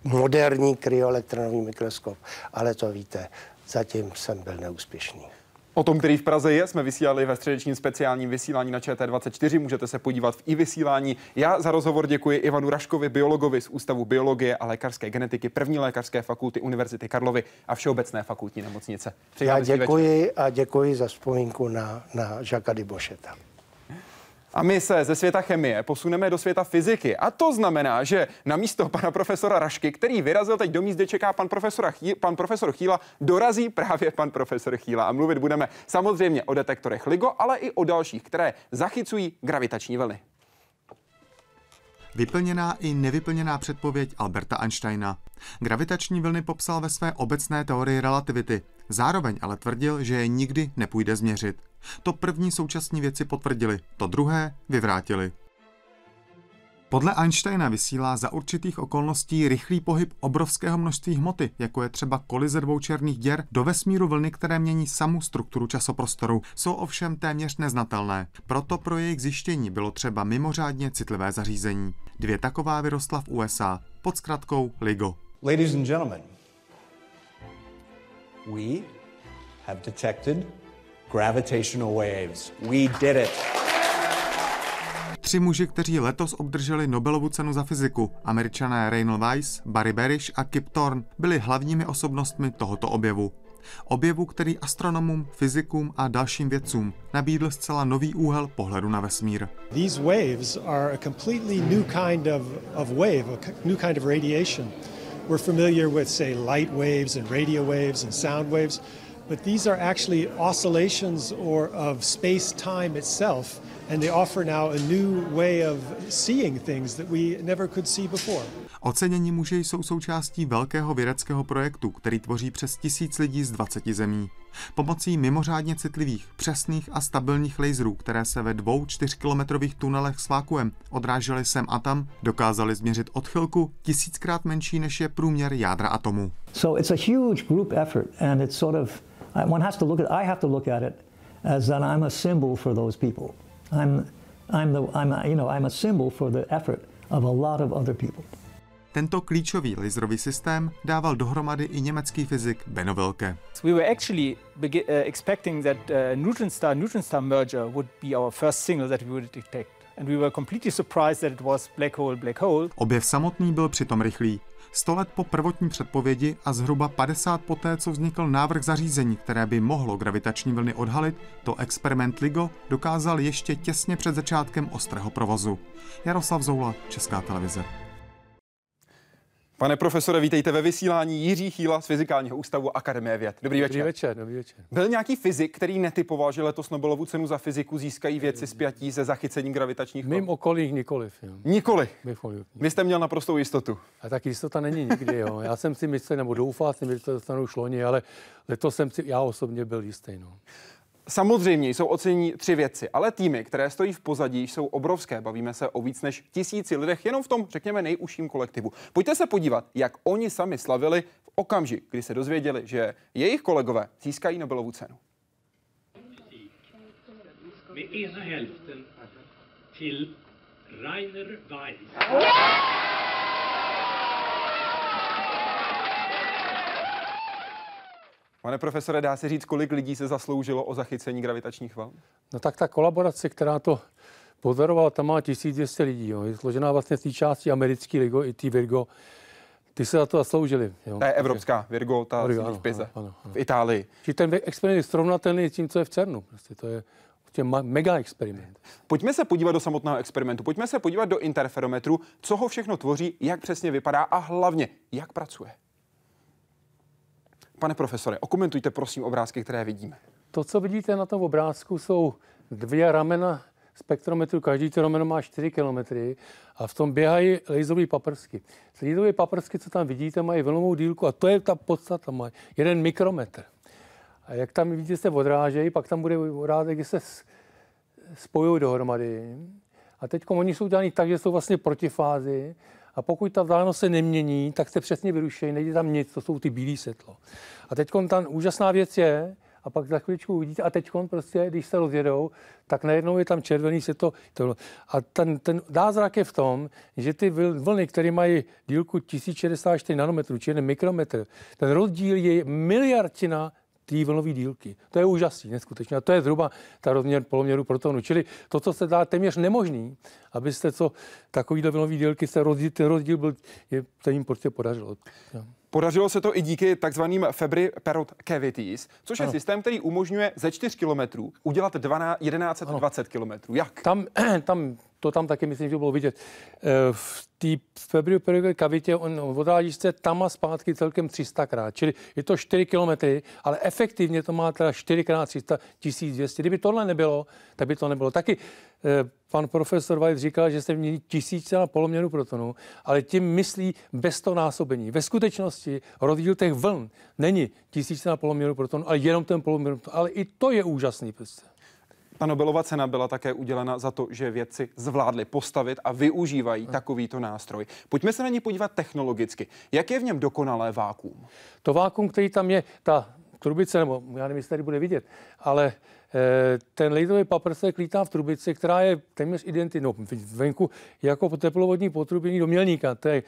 Speaker 6: moderní kryoelektronový mikroskop, ale to víte, zatím jsem byl neúspěšný.
Speaker 1: O tom, který v Praze je, jsme vysílali ve středečním speciálním vysílání na ČT24. Můžete se podívat v i vysílání. Já za rozhovor děkuji Ivanu Raškovi, biologovi z Ústavu biologie a lékařské genetiky první lékařské fakulty Univerzity Karlovy a Všeobecné fakultní nemocnice.
Speaker 6: Přeji Já děkuji a děkuji za vzpomínku na, na Žaka Dibošeta.
Speaker 1: A my se ze světa chemie posuneme do světa fyziky. A to znamená, že na místo pana profesora Rašky, který vyrazil teď do míst, čeká pan, profesor Chý, pan profesor Chýla, dorazí právě pan profesor Chýla. A mluvit budeme samozřejmě o detektorech LIGO, ale i o dalších, které zachycují gravitační vlny.
Speaker 3: Vyplněná i nevyplněná předpověď Alberta Einsteina. Gravitační vlny popsal ve své obecné teorii relativity. Zároveň ale tvrdil, že je nikdy nepůjde změřit. To první současní věci potvrdili, to druhé vyvrátili. Podle Einsteina vysílá za určitých okolností rychlý pohyb obrovského množství hmoty, jako je třeba kolize dvou černých děr, do vesmíru vlny, které mění samu strukturu časoprostoru. Jsou ovšem téměř neznatelné. Proto pro jejich zjištění bylo třeba mimořádně citlivé zařízení. Dvě taková vyrostla v USA pod zkratkou LIGO.
Speaker 8: Ladies and gentlemen, we have detected gravitational waves. We did it.
Speaker 3: Tři muži, kteří letos obdrželi Nobelovu cenu za fyziku, američané Reynold Weiss, Barry Barish a Kip Thorne, byli hlavními osobnostmi tohoto objevu. Objevu, který astronomům, fyzikům a dalším vědcům nabídl zcela nový úhel pohledu na vesmír.
Speaker 9: These waves are a completely new kind of, of wave, a new kind of radiation. We're familiar with, say, light waves and radio waves and sound waves, but these are actually oscillations or of space-time itself, and they offer now a new way of seeing things that we never could see before.
Speaker 3: Ocenění muži jsou součástí velkého vědeckého projektu, který tvoří přes tisíc lidí z 20 zemí. Pomocí mimořádně citlivých, přesných a stabilních laserů, které se ve dvou 4 kilometrových tunelech s vákuem odrážely sem a tam, dokázali změřit odchylku tisíckrát menší než je průměr jádra atomu.
Speaker 10: So it's a huge group effort and it's sort of one has to look at I have to look at it as that I'm a symbol for those people. I'm I'm the I'm a, you know I'm a symbol for the effort of a lot of other people.
Speaker 3: Tento klíčový laserový systém dával dohromady i německý fyzik Benno Wilke.
Speaker 11: We were actually uh, expecting that uh, neutron star neutron star merger would be our first signal that we would detect. And we were completely surprised that it was black hole black hole.
Speaker 3: Objev samotný byl přitom rychlý. 100 let po prvotní předpovědi a zhruba 50 poté, co vznikl návrh zařízení, které by mohlo gravitační vlny odhalit, to experiment LIGO dokázal ještě těsně před začátkem ostrého provozu. Jaroslav Zoula, Česká televize.
Speaker 1: Pane profesore, vítejte ve vysílání Jiří Chýla z Fyzikálního ústavu Akademie věd. Dobrý večer.
Speaker 12: Dobrý večer, dobrý večer.
Speaker 1: Byl nějaký fyzik, který netypoval, že letos Nobelovu cenu za fyziku získají věci spjatí ze zachycení gravitačních
Speaker 12: vln? Mým okolí nikoliv. Jo.
Speaker 1: Nikoli. Vy jste měl naprostou jistotu.
Speaker 12: A tak jistota není nikdy. Jo. Já jsem si myslel, nebo doufal jsem, že to dostanu už loni, ale letos jsem si, já osobně byl jistý. No.
Speaker 1: Samozřejmě jsou ocenění tři věci, ale týmy, které stojí v pozadí, jsou obrovské. Bavíme se o víc než tisíci lidech jenom v tom, řekněme, nejužším kolektivu. Pojďte se podívat, jak oni sami slavili v okamžik, kdy se dozvěděli, že jejich kolegové získají Nobelovu cenu. Rainer Weiss. Pane profesore, dá se říct, kolik lidí se zasloužilo o zachycení gravitačních vln?
Speaker 12: No tak ta kolaborace, která to pozorovala, tam má 1200 lidí. Jo. Je složená vlastně z té části americký Ligo i ty Virgo. Ty se za to zasloužili. Jo.
Speaker 1: To je evropská Virgo, ta Virgo, ano, v Pize, ano, ano, ano. v Itálii.
Speaker 12: Či ten experiment je srovnatelný s tím, co je v CERNu. Prostě to je prostě mega experiment.
Speaker 1: Pojďme se podívat do samotného experimentu. Pojďme se podívat do interferometru, co ho všechno tvoří, jak přesně vypadá a hlavně, jak pracuje. Pane profesore, okomentujte prosím obrázky, které vidíme.
Speaker 12: To, co vidíte na tom obrázku, jsou dvě ramena spektrometru. Každý to rameno má 4 km a v tom běhají laserové paprsky. Laserové paprsky, co tam vidíte, mají vlnovou dílku a to je ta podstata, mají jeden mikrometr. A jak tam vidíte, se odrážejí, pak tam bude obrázek, kdy se spojují dohromady. A teď oni jsou dělaný tak, že jsou vlastně protifázy a pokud ta vzdálenost se nemění, tak se přesně vyrušejí, nejde tam nic, to jsou ty bílé světlo. A teď ta úžasná věc je, a pak za chvíličku uvidíte, a teď prostě, když se rozjedou, tak najednou je tam červený světlo. A ten, ten zázrak je v tom, že ty vlny, které mají dílku 1064 nanometrů, či jeden mikrometr, ten rozdíl je miliardina té vlnové dílky. To je úžasný, neskutečně. A to je zhruba ta rozměr poloměru protonu. Čili to, co se dá téměř nemožný, abyste co takovýhle vlnové dílky se rozdíl, ten rozdíl byl, je, se jim prostě podařilo.
Speaker 1: Ja. Podařilo se to i díky takzvaným Febry Perot Cavities, což je ano. systém, který umožňuje ze 4 kilometrů udělat 12, 1120 kilometrů. Jak?
Speaker 12: Tam, tam, to tam taky myslím, že bylo vidět. Eh, v té Febry Perot kavitě on odráží se tam a zpátky celkem 300 krát, čili je to 4 kilometry, ale efektivně to má teda 4 krát 300 1200. Kdyby tohle nebylo, tak by to nebylo. Taky eh, pan profesor White říkal, že se mění tisíce na poloměru protonu, ale tím myslí bez to násobení. Ve skutečnosti rozdíl těch vln není tisíce na poloměru protonu, ale jenom ten protonu. Ale i to je úžasný. Prostě.
Speaker 1: Ta Nobelova cena byla také udělena za to, že vědci zvládli postavit a využívají hmm. takovýto nástroj. Pojďme se na ní podívat technologicky. Jak je v něm dokonalé vákuum?
Speaker 12: To vákuum, který tam je, ta trubice, nebo já nevím, jestli tady bude vidět, ale Eh, ten laserový paprsek lítá v trubici, která je téměř identická, no, venku jako teplovodní potrubení do mělníka. To je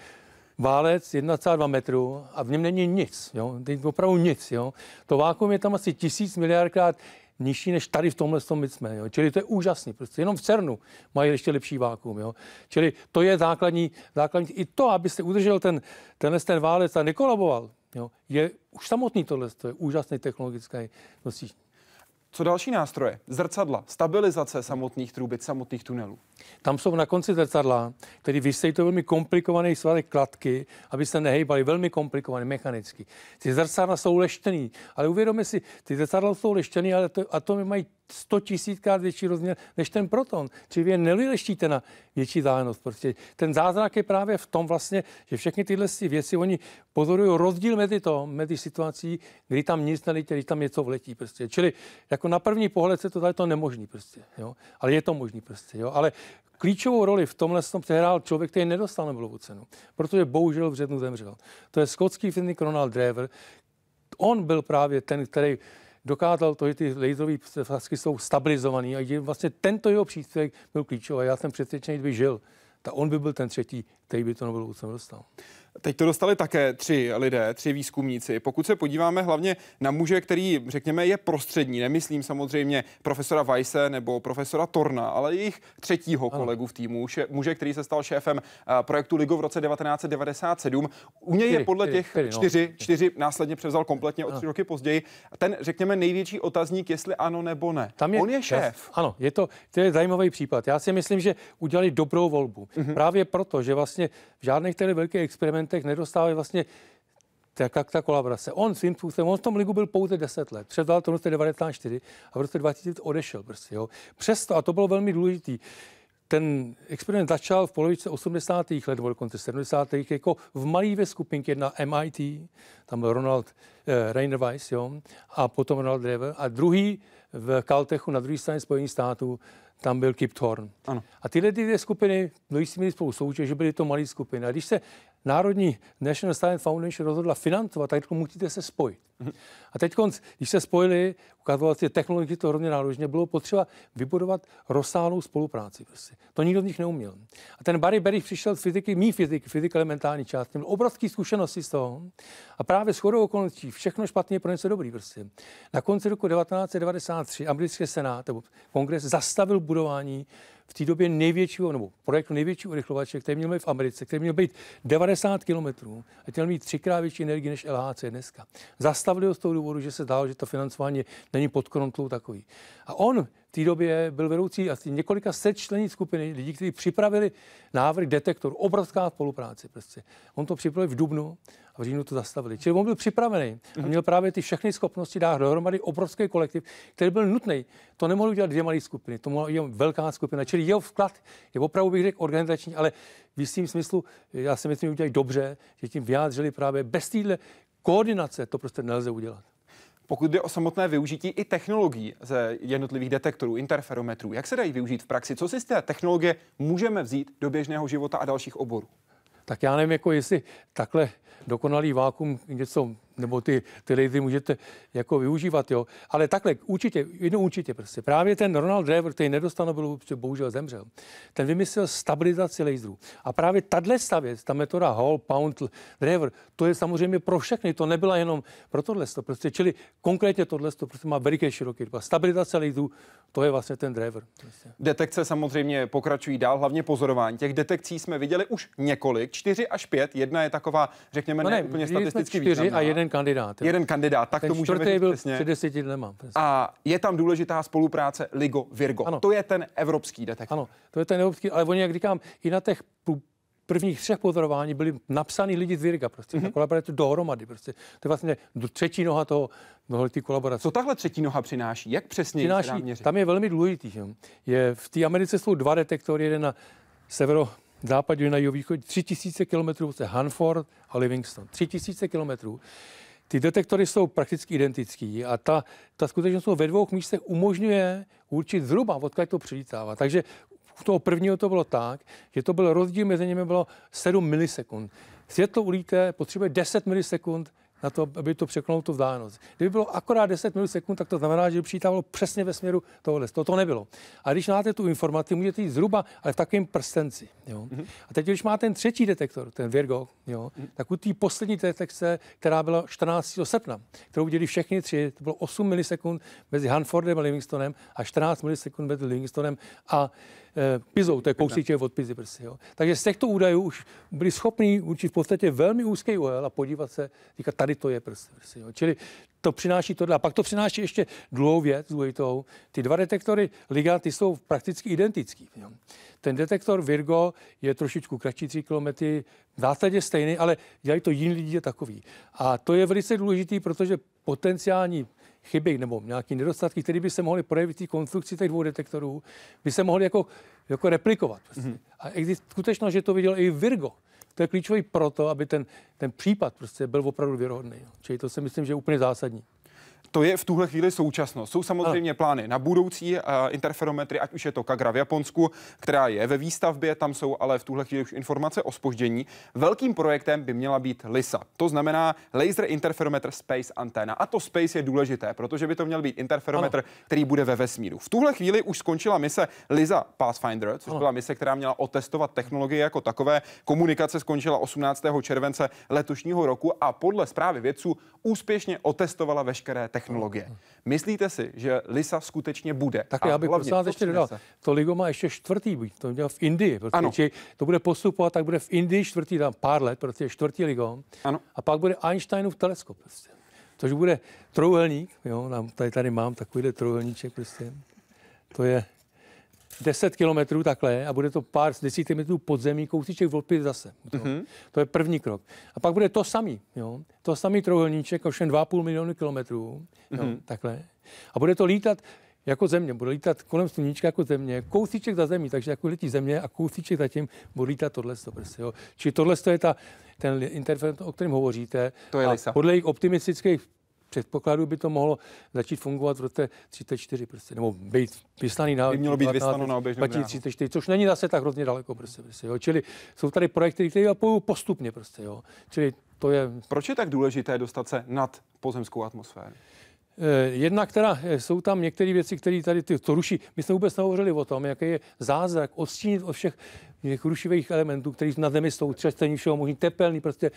Speaker 12: válec 1,2 metru a v něm není nic, jo? opravdu nic. Jo? To vákuum je tam asi tisíc miliardkrát nižší než tady v tomhle tom my jsme. Jo. Čili to je úžasný. Prostě jenom v CERNu mají ještě lepší vákuum. Jo. Čili to je základní, základní. I to, abyste udržel ten, tenhle ten válec a nekolaboval, jo, je už samotný tohle, to je úžasný technologický nosič.
Speaker 1: Co další nástroje? Zrcadla, stabilizace samotných trubic, samotných tunelů.
Speaker 12: Tam jsou na konci zrcadla, který vysejí to velmi komplikovaný svazek kladky, aby se nehejbali, velmi komplikovaný mechanicky. Ty zrcadla jsou leštěný, ale uvědomme si, ty zrcadla jsou leštěný, ale to, atomy mají 100 tisíckrát větší rozměr než ten proton. Čili vy je neleštíte na větší zájemnost. Prostě ten zázrak je právě v tom vlastně, že všechny tyhle věci, oni pozorují rozdíl mezi to, mezi situací, kdy tam nic nelítí, kdy tam něco vletí. Prostě. Čili jako na první pohled se to tady to nemožný. Prostě, jo? Ale je to možný. Prostě, jo? Ale klíčovou roli v tomhle tom přehrál člověk, který nedostal Nobelovu cenu, protože bohužel v březnu zemřel. To je skotský fyzik Ronald Drever. On byl právě ten, který dokázal to, že ty laserové flasky jsou stabilizované a že vlastně tento jeho příspěvek byl klíčový. Já jsem přesvědčený, kdyby žil, tak on by byl ten třetí, který by to Nobelovu cenu dostal.
Speaker 1: Teď to dostali také tři lidé, tři výzkumníci. Pokud se podíváme hlavně na muže, který, řekněme, je prostřední, nemyslím samozřejmě profesora Weisse nebo profesora Torna, ale jejich třetího ano. kolegu v týmu, muže, který se stal šéfem eh, projektu LIGO v roce 1997. U něj je podle těch čtyři, no. čtyři, čtyři následně převzal kompletně o tři roky později. Ten, řekněme, největší otazník, jestli ano nebo ne. Tam je, On je šéf.
Speaker 12: Ano, je to, to je zajímavý případ. Já si myslím, že udělali dobrou volbu. Mm-hmm. Právě proto, že vlastně v žádných těch velkých experimentech momentech nedostávají vlastně tak ta kolaborace. On svým způsobem, on v tom ligu byl pouze 10 let, předal to v roce 1994 a v roce 2000 odešel prostě, jo. Přesto, a to bylo velmi důležitý, ten experiment začal v polovině 80. let, nebo dokonce 70. jako v malé ve skupinky na MIT, tam byl Ronald eh, Rainer Weiss, jo, a potom Ronald Drever, a druhý v Caltechu na druhé straně Spojených států, tam byl Kip Thorne. Ano. A tyhle dvě skupiny, no jistě spolu soutěž, že byly to malé skupiny. A když se Národní National Science Foundation rozhodla financovat, tak musíte se spojit. A teď, když se spojili, ukázalo se, technologicky to hrozně náročně, bylo potřeba vybudovat rozsáhlou spolupráci. Prostě. To nikdo z nich neuměl. A ten Barry Berry přišel z fyziky, mý fyziky, fyzika elementární část, měl obrovské zkušenosti z toho. A právě s chodou okolností všechno špatně pro něco dobrý. Prostě. Na konci roku 1993 americký senát, nebo kongres, zastavil budování v té době největšího, nebo projektu největšího urychlovače, který měl být v Americe, který měl být 90 km a měl mít třikrát větší energii než LHC dneska. Zastavili ho z toho důvodu, že se dál, že to financování není pod kontrolou takový. A on v té době byl vedoucí asi několika set člení skupiny lidí, kteří připravili návrh detektoru, obrovská spolupráce. Prostě. On to připravil v Dubnu a v říjnu to zastavili. Čili on byl připravený a mhm. měl právě ty všechny schopnosti dát dohromady obrovský kolektiv, který byl nutný. To nemohli udělat dvě malé skupiny, to mohla udělat velká skupina. Čili jeho vklad je opravdu, bych řekl, organizační, ale v jistým smyslu, já si myslím, že udělají dobře, že tím vyjádřili právě bez téhle koordinace to prostě nelze udělat.
Speaker 1: Pokud jde o samotné využití i technologií ze jednotlivých detektorů, interferometrů, jak se dají využít v praxi? Co si z té technologie můžeme vzít do běžného života a dalších oborů?
Speaker 12: Tak já nevím, jako jestli takhle dokonalý vákum něco nebo ty, ty lidi můžete jako využívat, jo. Ale takhle, určitě, jedno určitě prostě. Právě ten Ronald Drever, který nedostal Nobelu, protože bohužel zemřel, ten vymyslel stabilizaci laserů. A právě tahle stavěc, ta metoda Hall, Pound, Drever, to je samozřejmě pro všechny, to nebyla jenom pro tohle. Prostě, čili konkrétně tohle to prostě má veliké široký Stabilizace laserů, to je vlastně ten Drever. Prostě.
Speaker 1: Detekce samozřejmě pokračují dál, hlavně pozorování. Těch detekcí jsme viděli už několik, čtyři až pět. Jedna je taková, řekněme, no ne, ne úplně statisticky
Speaker 12: čtyři a jeden kandidát. Jo.
Speaker 1: Jeden kandidát, tak
Speaker 12: Ten
Speaker 1: to můžeme říct
Speaker 12: byl
Speaker 1: přesně.
Speaker 12: před deseti dnema. Přesně.
Speaker 1: A je tam důležitá spolupráce Ligo Virgo. Ano. To je ten evropský detektor.
Speaker 12: Ano, to je ten evropský, ale oni, jak říkám, i na těch prvních třech pozorování byli napsaný lidi z Virga, prostě, mm-hmm. kolaborace dohromady, prostě. To je vlastně třetí noha toho, toho ty kolaborace.
Speaker 1: Co tahle třetí noha přináší? Jak přesně přináší?
Speaker 12: Tam je velmi důležitý. Že? Je, v té Americe jsou dva detektory, jeden na severo západě na jihovýchodě 3000 km, je Hanford a Livingston. 3000 km. Ty detektory jsou prakticky identický a ta, ta skutečnost ve dvou místech umožňuje určit zhruba, odkud to přilítává. Takže u toho prvního to bylo tak, že to byl rozdíl mezi nimi bylo 7 milisekund. Světlo ulíte potřebuje 10 milisekund na to, aby to překonalo tu vzdálenost. Kdyby bylo akorát 10 milisekund, tak to znamená, že by přítávalo přesně ve směru tohohle. To, to nebylo. A když máte tu informaci, můžete jít zhruba, ale v takovém prstenci. Jo. Mm-hmm. A teď, když máte ten třetí detektor, ten Virgo, jo, mm-hmm. tak u té poslední detekce, která byla 14. srpna, kterou udělali všechny tři, to bylo 8 milisekund mezi Hanfordem a Livingstonem a 14 milisekund mezi Livingstonem a pizou, to je kousíček od pizy prostě. Jo. Takže z těchto údajů už byli schopni určit v podstatě velmi úzký úhel a podívat se, říkat, tady to je prostě. prostě jo. Čili to přináší tohle. A pak to přináší ještě druhou věc, důležitou. Ty dva detektory LIGA, ty jsou prakticky identický. Jo. Ten detektor Virgo je trošičku kratší 3 km, v zásadě stejný, ale dělají to jiný lidi takový. A to je velice důležitý, protože potenciální chyby nebo nějaké nedostatky, které by se mohly projevit v konstrukci těch dvou detektorů, by se mohly jako, jako replikovat. Mm-hmm. A existuje skutečnost, že to viděl i Virgo. To je klíčový proto, aby ten, ten případ prostě byl opravdu věrohodný. Čili to si myslím, že je úplně zásadní.
Speaker 1: To je v tuhle chvíli současnost. Jsou samozřejmě plány na budoucí uh, interferometry, ať už je to Kagra v Japonsku, která je ve výstavbě, tam jsou ale v tuhle chvíli už informace o spoždění. Velkým projektem by měla být LISA. To znamená Laser Interferometer Space Antenna. A to Space je důležité, protože by to měl být interferometr, ano. který bude ve vesmíru. V tuhle chvíli už skončila mise LISA Pathfinder, což ano. byla mise, která měla otestovat technologie jako takové. Komunikace skončila 18. července letošního roku a podle zprávy vědců úspěšně otestovala veškeré technologie technologie. Myslíte si, že Lisa skutečně bude?
Speaker 12: Tak já bych prosím ještě dodal, to Ligo má ještě čtvrtý být, to měl v Indii, protože ano. to bude postupovat, tak bude v Indii čtvrtý, tam pár let, protože čtvrtý Ligo. Ano. A pak bude Einsteinův teleskop. Prostě. Což bude trojuhelník, jo, tady, tady mám takovýhle trojuhelníček, prostě. To je 10 kilometrů takhle a bude to pár decimetrů podzemí, kousíček od zase. To, mm-hmm. to je první krok. A pak bude to samý, jo? to samý trojuhelníček, ovšem 2,5 milionu kilometrů, mm-hmm. jo? Mhm. takhle. A bude to lítat jako země, bude lítat kolem sluníčka jako země, kousíček za zemí, takže jako letí země a kousíček zatím bude lítat tohle. Prostě, jo. Čili tohle je ta, ten interferent, o kterém hovoříte.
Speaker 1: To je
Speaker 12: a podle jejich optimistických předpokladu by to mohlo začít fungovat v roce 34, prostě, nebo být vyslaný na...
Speaker 1: By mělo být vysláno na oběžnou
Speaker 12: 34, což není zase tak hrozně daleko, prostě, prostě, jo. Čili jsou tady projekty, které pojí postupně, prostě, jo. Čili to je...
Speaker 1: Proč je tak důležité dostat se nad pozemskou atmosféru?
Speaker 12: Eh, jedna, která eh, jsou tam některé věci, které tady ty, to ruší. My jsme vůbec nehovořili o tom, jaký je zázrak odstínit od všech těch rušivých elementů, které na Zemi jsou třestení všeho možný, tepelný, prostě,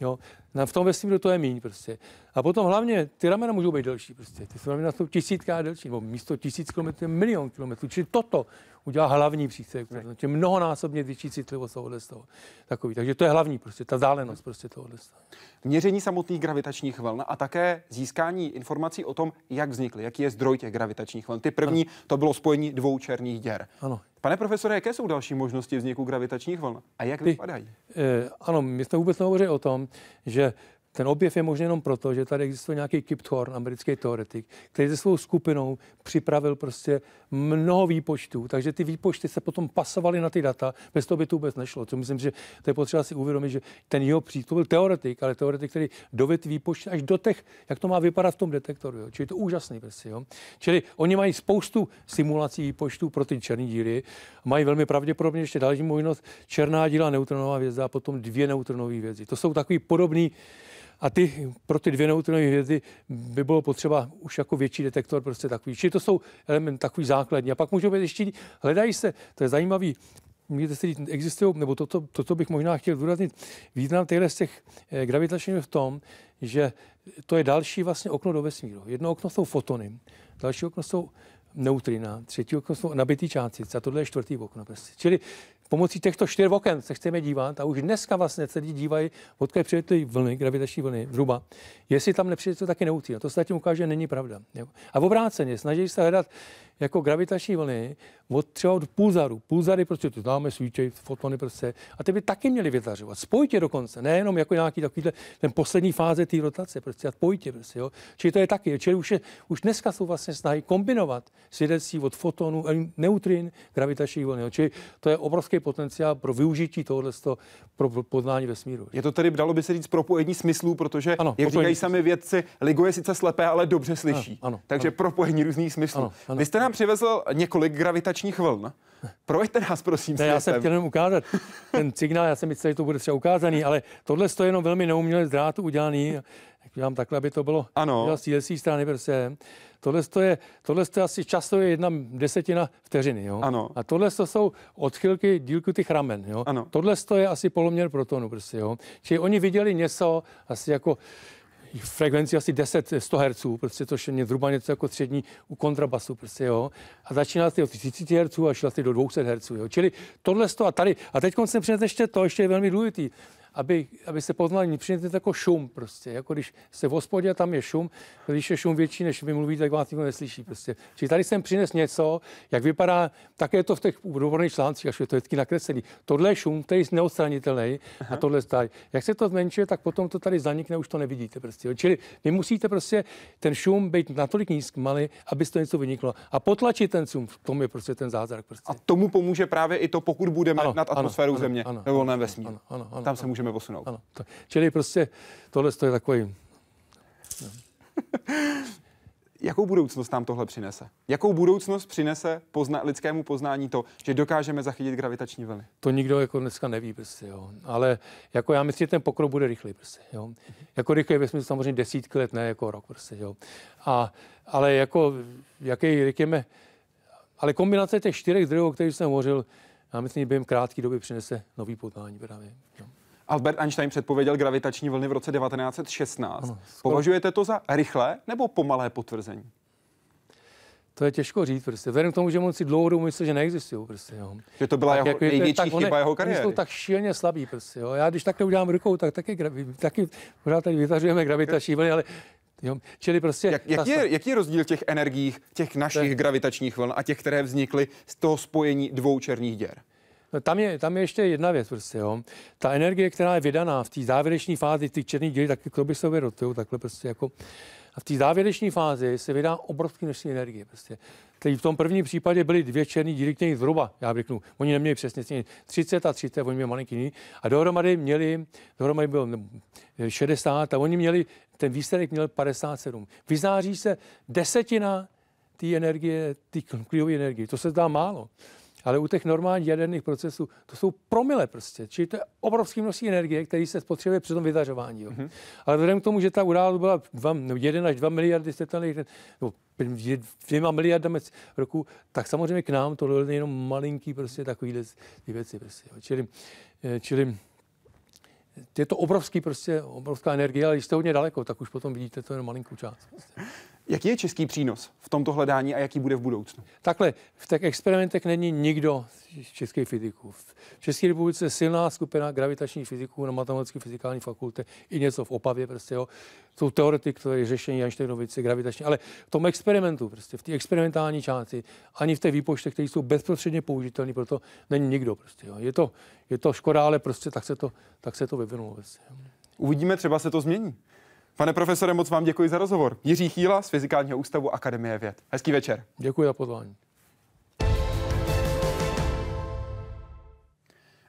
Speaker 12: jo. Na, v tom vesmíru to je míň, prostě. A potom hlavně ty ramena můžou být delší, prostě. Ty ramena jsou tisícká delší, nebo místo tisíc kilometrů milion kilometrů. Čili toto udělá hlavní přísek, prostě. mnohonásobně větší citlivost tohohle z toho. Takový. Takže to je hlavní, prostě, ta zálenost prostě tohohle z toho.
Speaker 1: Měření samotných gravitačních vln a také získání informací o tom, jak vznikly, jaký je zdroj těch gravitačních vln. Ty první, to bylo spojení dvou černých děr.
Speaker 12: Ano.
Speaker 1: Pane profesore, jaké jsou další možnosti vzniku gravitačních vln a jak Ty, vypadají?
Speaker 12: Eh, ano, my jsme vůbec nehovořili o tom, že ten objev je možný jenom proto, že tady existuje nějaký Kip Thorne, americký teoretik, který se svou skupinou připravil prostě mnoho výpočtů, takže ty výpočty se potom pasovaly na ty data, bez toho by to vůbec nešlo. Co myslím, že to je potřeba si uvědomit, že ten jeho přístup byl teoretik, ale teoretik, který dovedl výpočty až do těch, jak to má vypadat v tom detektoru. Jo. Čili to úžasný prostě. Jo. Čili oni mají spoustu simulací výpočtů pro ty černé díly, mají velmi pravděpodobně ještě další možnost černá díla, neutronová hvězda a potom dvě neutronové hvězdy. To jsou takový podobný a ty, pro ty dvě neutronové hvězdy by bylo potřeba už jako větší detektor, prostě takový. Čili to jsou element takový základní. A pak můžou být ještě, hledají se, to je zajímavý, můžete si říct, existují, nebo toto, toto bych možná chtěl zdůraznit, význam těchto z těch eh, gravitačních v tom, že to je další vlastně okno do vesmíru. Jedno okno jsou fotony, další okno jsou neutrina, třetí okno jsou nabitý částice a tohle je čtvrtý okno. Prostě. Čili pomocí těchto čtyř oken se chceme dívat a už dneska vlastně se lidi dívají, odkud přijetly vlny, gravitační vlny, zhruba, jestli tam nepřijde to taky neutrino. To se zatím ukáže, že není pravda. A v obráceně snaží se hledat jako gravitační vlny od třeba od pulzaru. Pulzary prostě to známe, svíčej, fotony prostě. A ty by taky měli vytařovat. Spojitě dokonce, nejenom jako nějaký takový ten poslední fáze té rotace, prostě a spojitě prostě, jo. Čili to je taky, čili už, je, už dneska jsou vlastně snahy kombinovat svědectví od fotonů, neutrin, gravitační vlny. Jo. Čili to je obrovský potenciál pro využití tohohle pro poznání vesmíru.
Speaker 1: Je to tedy, dalo by se říct, propojení smyslů, protože, ano, jak říkají sami vědci, LIGO je sice slepé, ale dobře slyší. Ano, ano, Takže ano. propojení různých smyslů. Ano, ano. Vy jste nám přivezl několik gravitačních vln. Projeďte nás, prosím.
Speaker 12: Ne, já jsem chtěl jenom ukázat ten signál, já jsem myslel, že to bude třeba ukázaný, ale tohle je jenom velmi neuměle z drátu udělaný. Dělám takhle, aby to bylo
Speaker 1: ano.
Speaker 12: z téhle strany prostě. Tohle je, tohle je asi časově jedna desetina vteřiny. Jo?
Speaker 1: Ano.
Speaker 12: A tohle jsou odchylky dílku těch ramen. Jo?
Speaker 1: Ano.
Speaker 12: Tohle je asi poloměr protonu. Prostě, jo? Čili oni viděli něco asi jako frekvenci asi 10 100 Hz, prostě to je zhruba něco jako střední u kontrabasu, prostě, jo. A začíná ty od 30 Hz a šla do 200 Hz, jo. Čili tohle a tady. A teď jsem přines ještě to, ještě je velmi důležitý aby, aby se poznali, přijete jako šum prostě, jako když se v hospodě tam je šum, když je šum větší, než vy mluvíte, tak vás nikdo neslyší prostě. Čili tady jsem přines něco, jak vypadá, také to v těch odborných článcích, až je to vždycky nakreslený. Tohle je šum, který je neodstranitelný a tohle tady. Jak se to zmenšuje, tak potom to tady zanikne, už to nevidíte prostě. Čili vy musíte prostě ten šum být natolik nízký, malý, aby to něco vyniklo. A potlačit ten šum, v tom je prostě ten zázrak. Prostě.
Speaker 1: A tomu pomůže právě i to, pokud budeme
Speaker 12: ano,
Speaker 1: nad atmosférou
Speaker 12: ano,
Speaker 1: Země
Speaker 12: ano,
Speaker 1: ve volném vesmíru.
Speaker 12: Ano, ano, ano,
Speaker 1: Tam se
Speaker 12: ano,
Speaker 1: můžeme posunout.
Speaker 12: Ano, to, čili prostě tohle je takový...
Speaker 1: Jakou budoucnost nám tohle přinese? Jakou budoucnost přinese pozna- lidskému poznání to, že dokážeme zachytit gravitační vlny?
Speaker 12: To nikdo jako dneska neví, prostě, jo. Ale jako já myslím, že ten pokrok bude rychlý, prostě, jo. Jako rychlý ve smyslu samozřejmě desítky let, ne jako rok, prostě, jo. A, ale jako, jaký, řekněme, ale kombinace těch čtyřech zdrojů, o kterých jsem hovořil, já myslím, že během krátké doby přinese nový poznání právě. Jo.
Speaker 1: Albert Einstein předpověděl gravitační vlny v roce 1916. Ano, Považujete to za rychlé nebo pomalé potvrzení?
Speaker 12: To je těžko říct, prostě. Vzhledem k tomu, že on si dlouhodobě myslel, že neexistují, prostě, jo.
Speaker 1: Že to byla tak, jeho jako největší tak, chyba jeho kariéry.
Speaker 12: jsou tak šíleně slabý, prostě, jo. Já když takhle udělám rukou, tak taky, taky pořád tady vytařujeme gravitační vlny, ale Jo? Čili prostě
Speaker 1: Jak, jaký, je, jaký je rozdíl těch energiích, těch našich tak. gravitačních vln a těch, které vznikly z toho spojení dvou černých děr?
Speaker 12: No, tam, je, tam je ještě jedna věc. Prostě, jo. Ta energie, která je vydaná v té závěrečné fázi těch černých dělí, tak to by se rotují takhle prostě jako a v té závěrečné fázi se vydá obrovské množství energie. Prostě. Teď v tom prvním případě byly dvě černé díry, které zhruba, já řeknu, oni neměli přesně 30 a 30, oni měli malinký a dohromady měli, dohromady bylo 60 a oni měli, ten výsledek měl 57. Vyzáří se desetina té energie, té klíčové energie. To se zdá málo. Ale u těch normálních jaderných procesů to jsou promile prostě. Čili to je obrovské množství energie, které se spotřebuje při tom vyzařování. Jo. Mm-hmm. Ale vzhledem k tomu, že ta událost byla 2, 1 až 2 miliardy světelných, no, dvěma miliardami roku, tak samozřejmě k nám to je jenom malinký prostě takovýhle věci. Prostě, jo. Čili, eh, čili je to obrovský, prostě, obrovská energie, ale když jste hodně daleko, tak už potom vidíte to jen malinkou část. Prostě.
Speaker 1: Jaký je český přínos v tomto hledání a jaký bude v budoucnu?
Speaker 12: Takhle, v těch experimentech není nikdo z českých fyziků. V České republice je silná skupina gravitačních fyziků na matematické fyzikální fakultě i něco v Opavě. Prostě, jo. Jsou teoretik, je řešení Einsteinovy gravitační, ale v tom experimentu, prostě v té experimentální části, ani v těch výpočtech, které jsou bezprostředně použitelné, proto není nikdo. Prostě, jo. Je, to, je to škoda, ale prostě tak se to, tak se to vyvinulo. Prostě.
Speaker 1: Uvidíme, třeba se to změní. Pane profesore, moc vám děkuji za rozhovor. Jiří Chýla z Fyzikálního ústavu Akademie věd. Hezký večer.
Speaker 12: Děkuji za pozvání.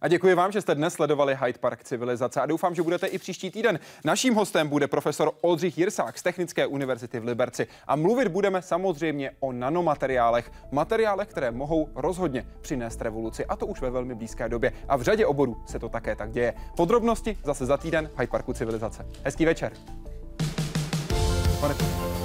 Speaker 1: A děkuji vám, že jste dnes sledovali Hyde Park civilizace a doufám, že budete i příští týden. Naším hostem bude profesor Oldřich Jirsák z Technické univerzity v Liberci a mluvit budeme samozřejmě o nanomateriálech, materiálech, které mohou rozhodně přinést revoluci a to už ve velmi blízké době. A v řadě oborů se to také tak děje. Podrobnosti zase za týden v Hyde Parku civilizace. Hezký večer. Pane...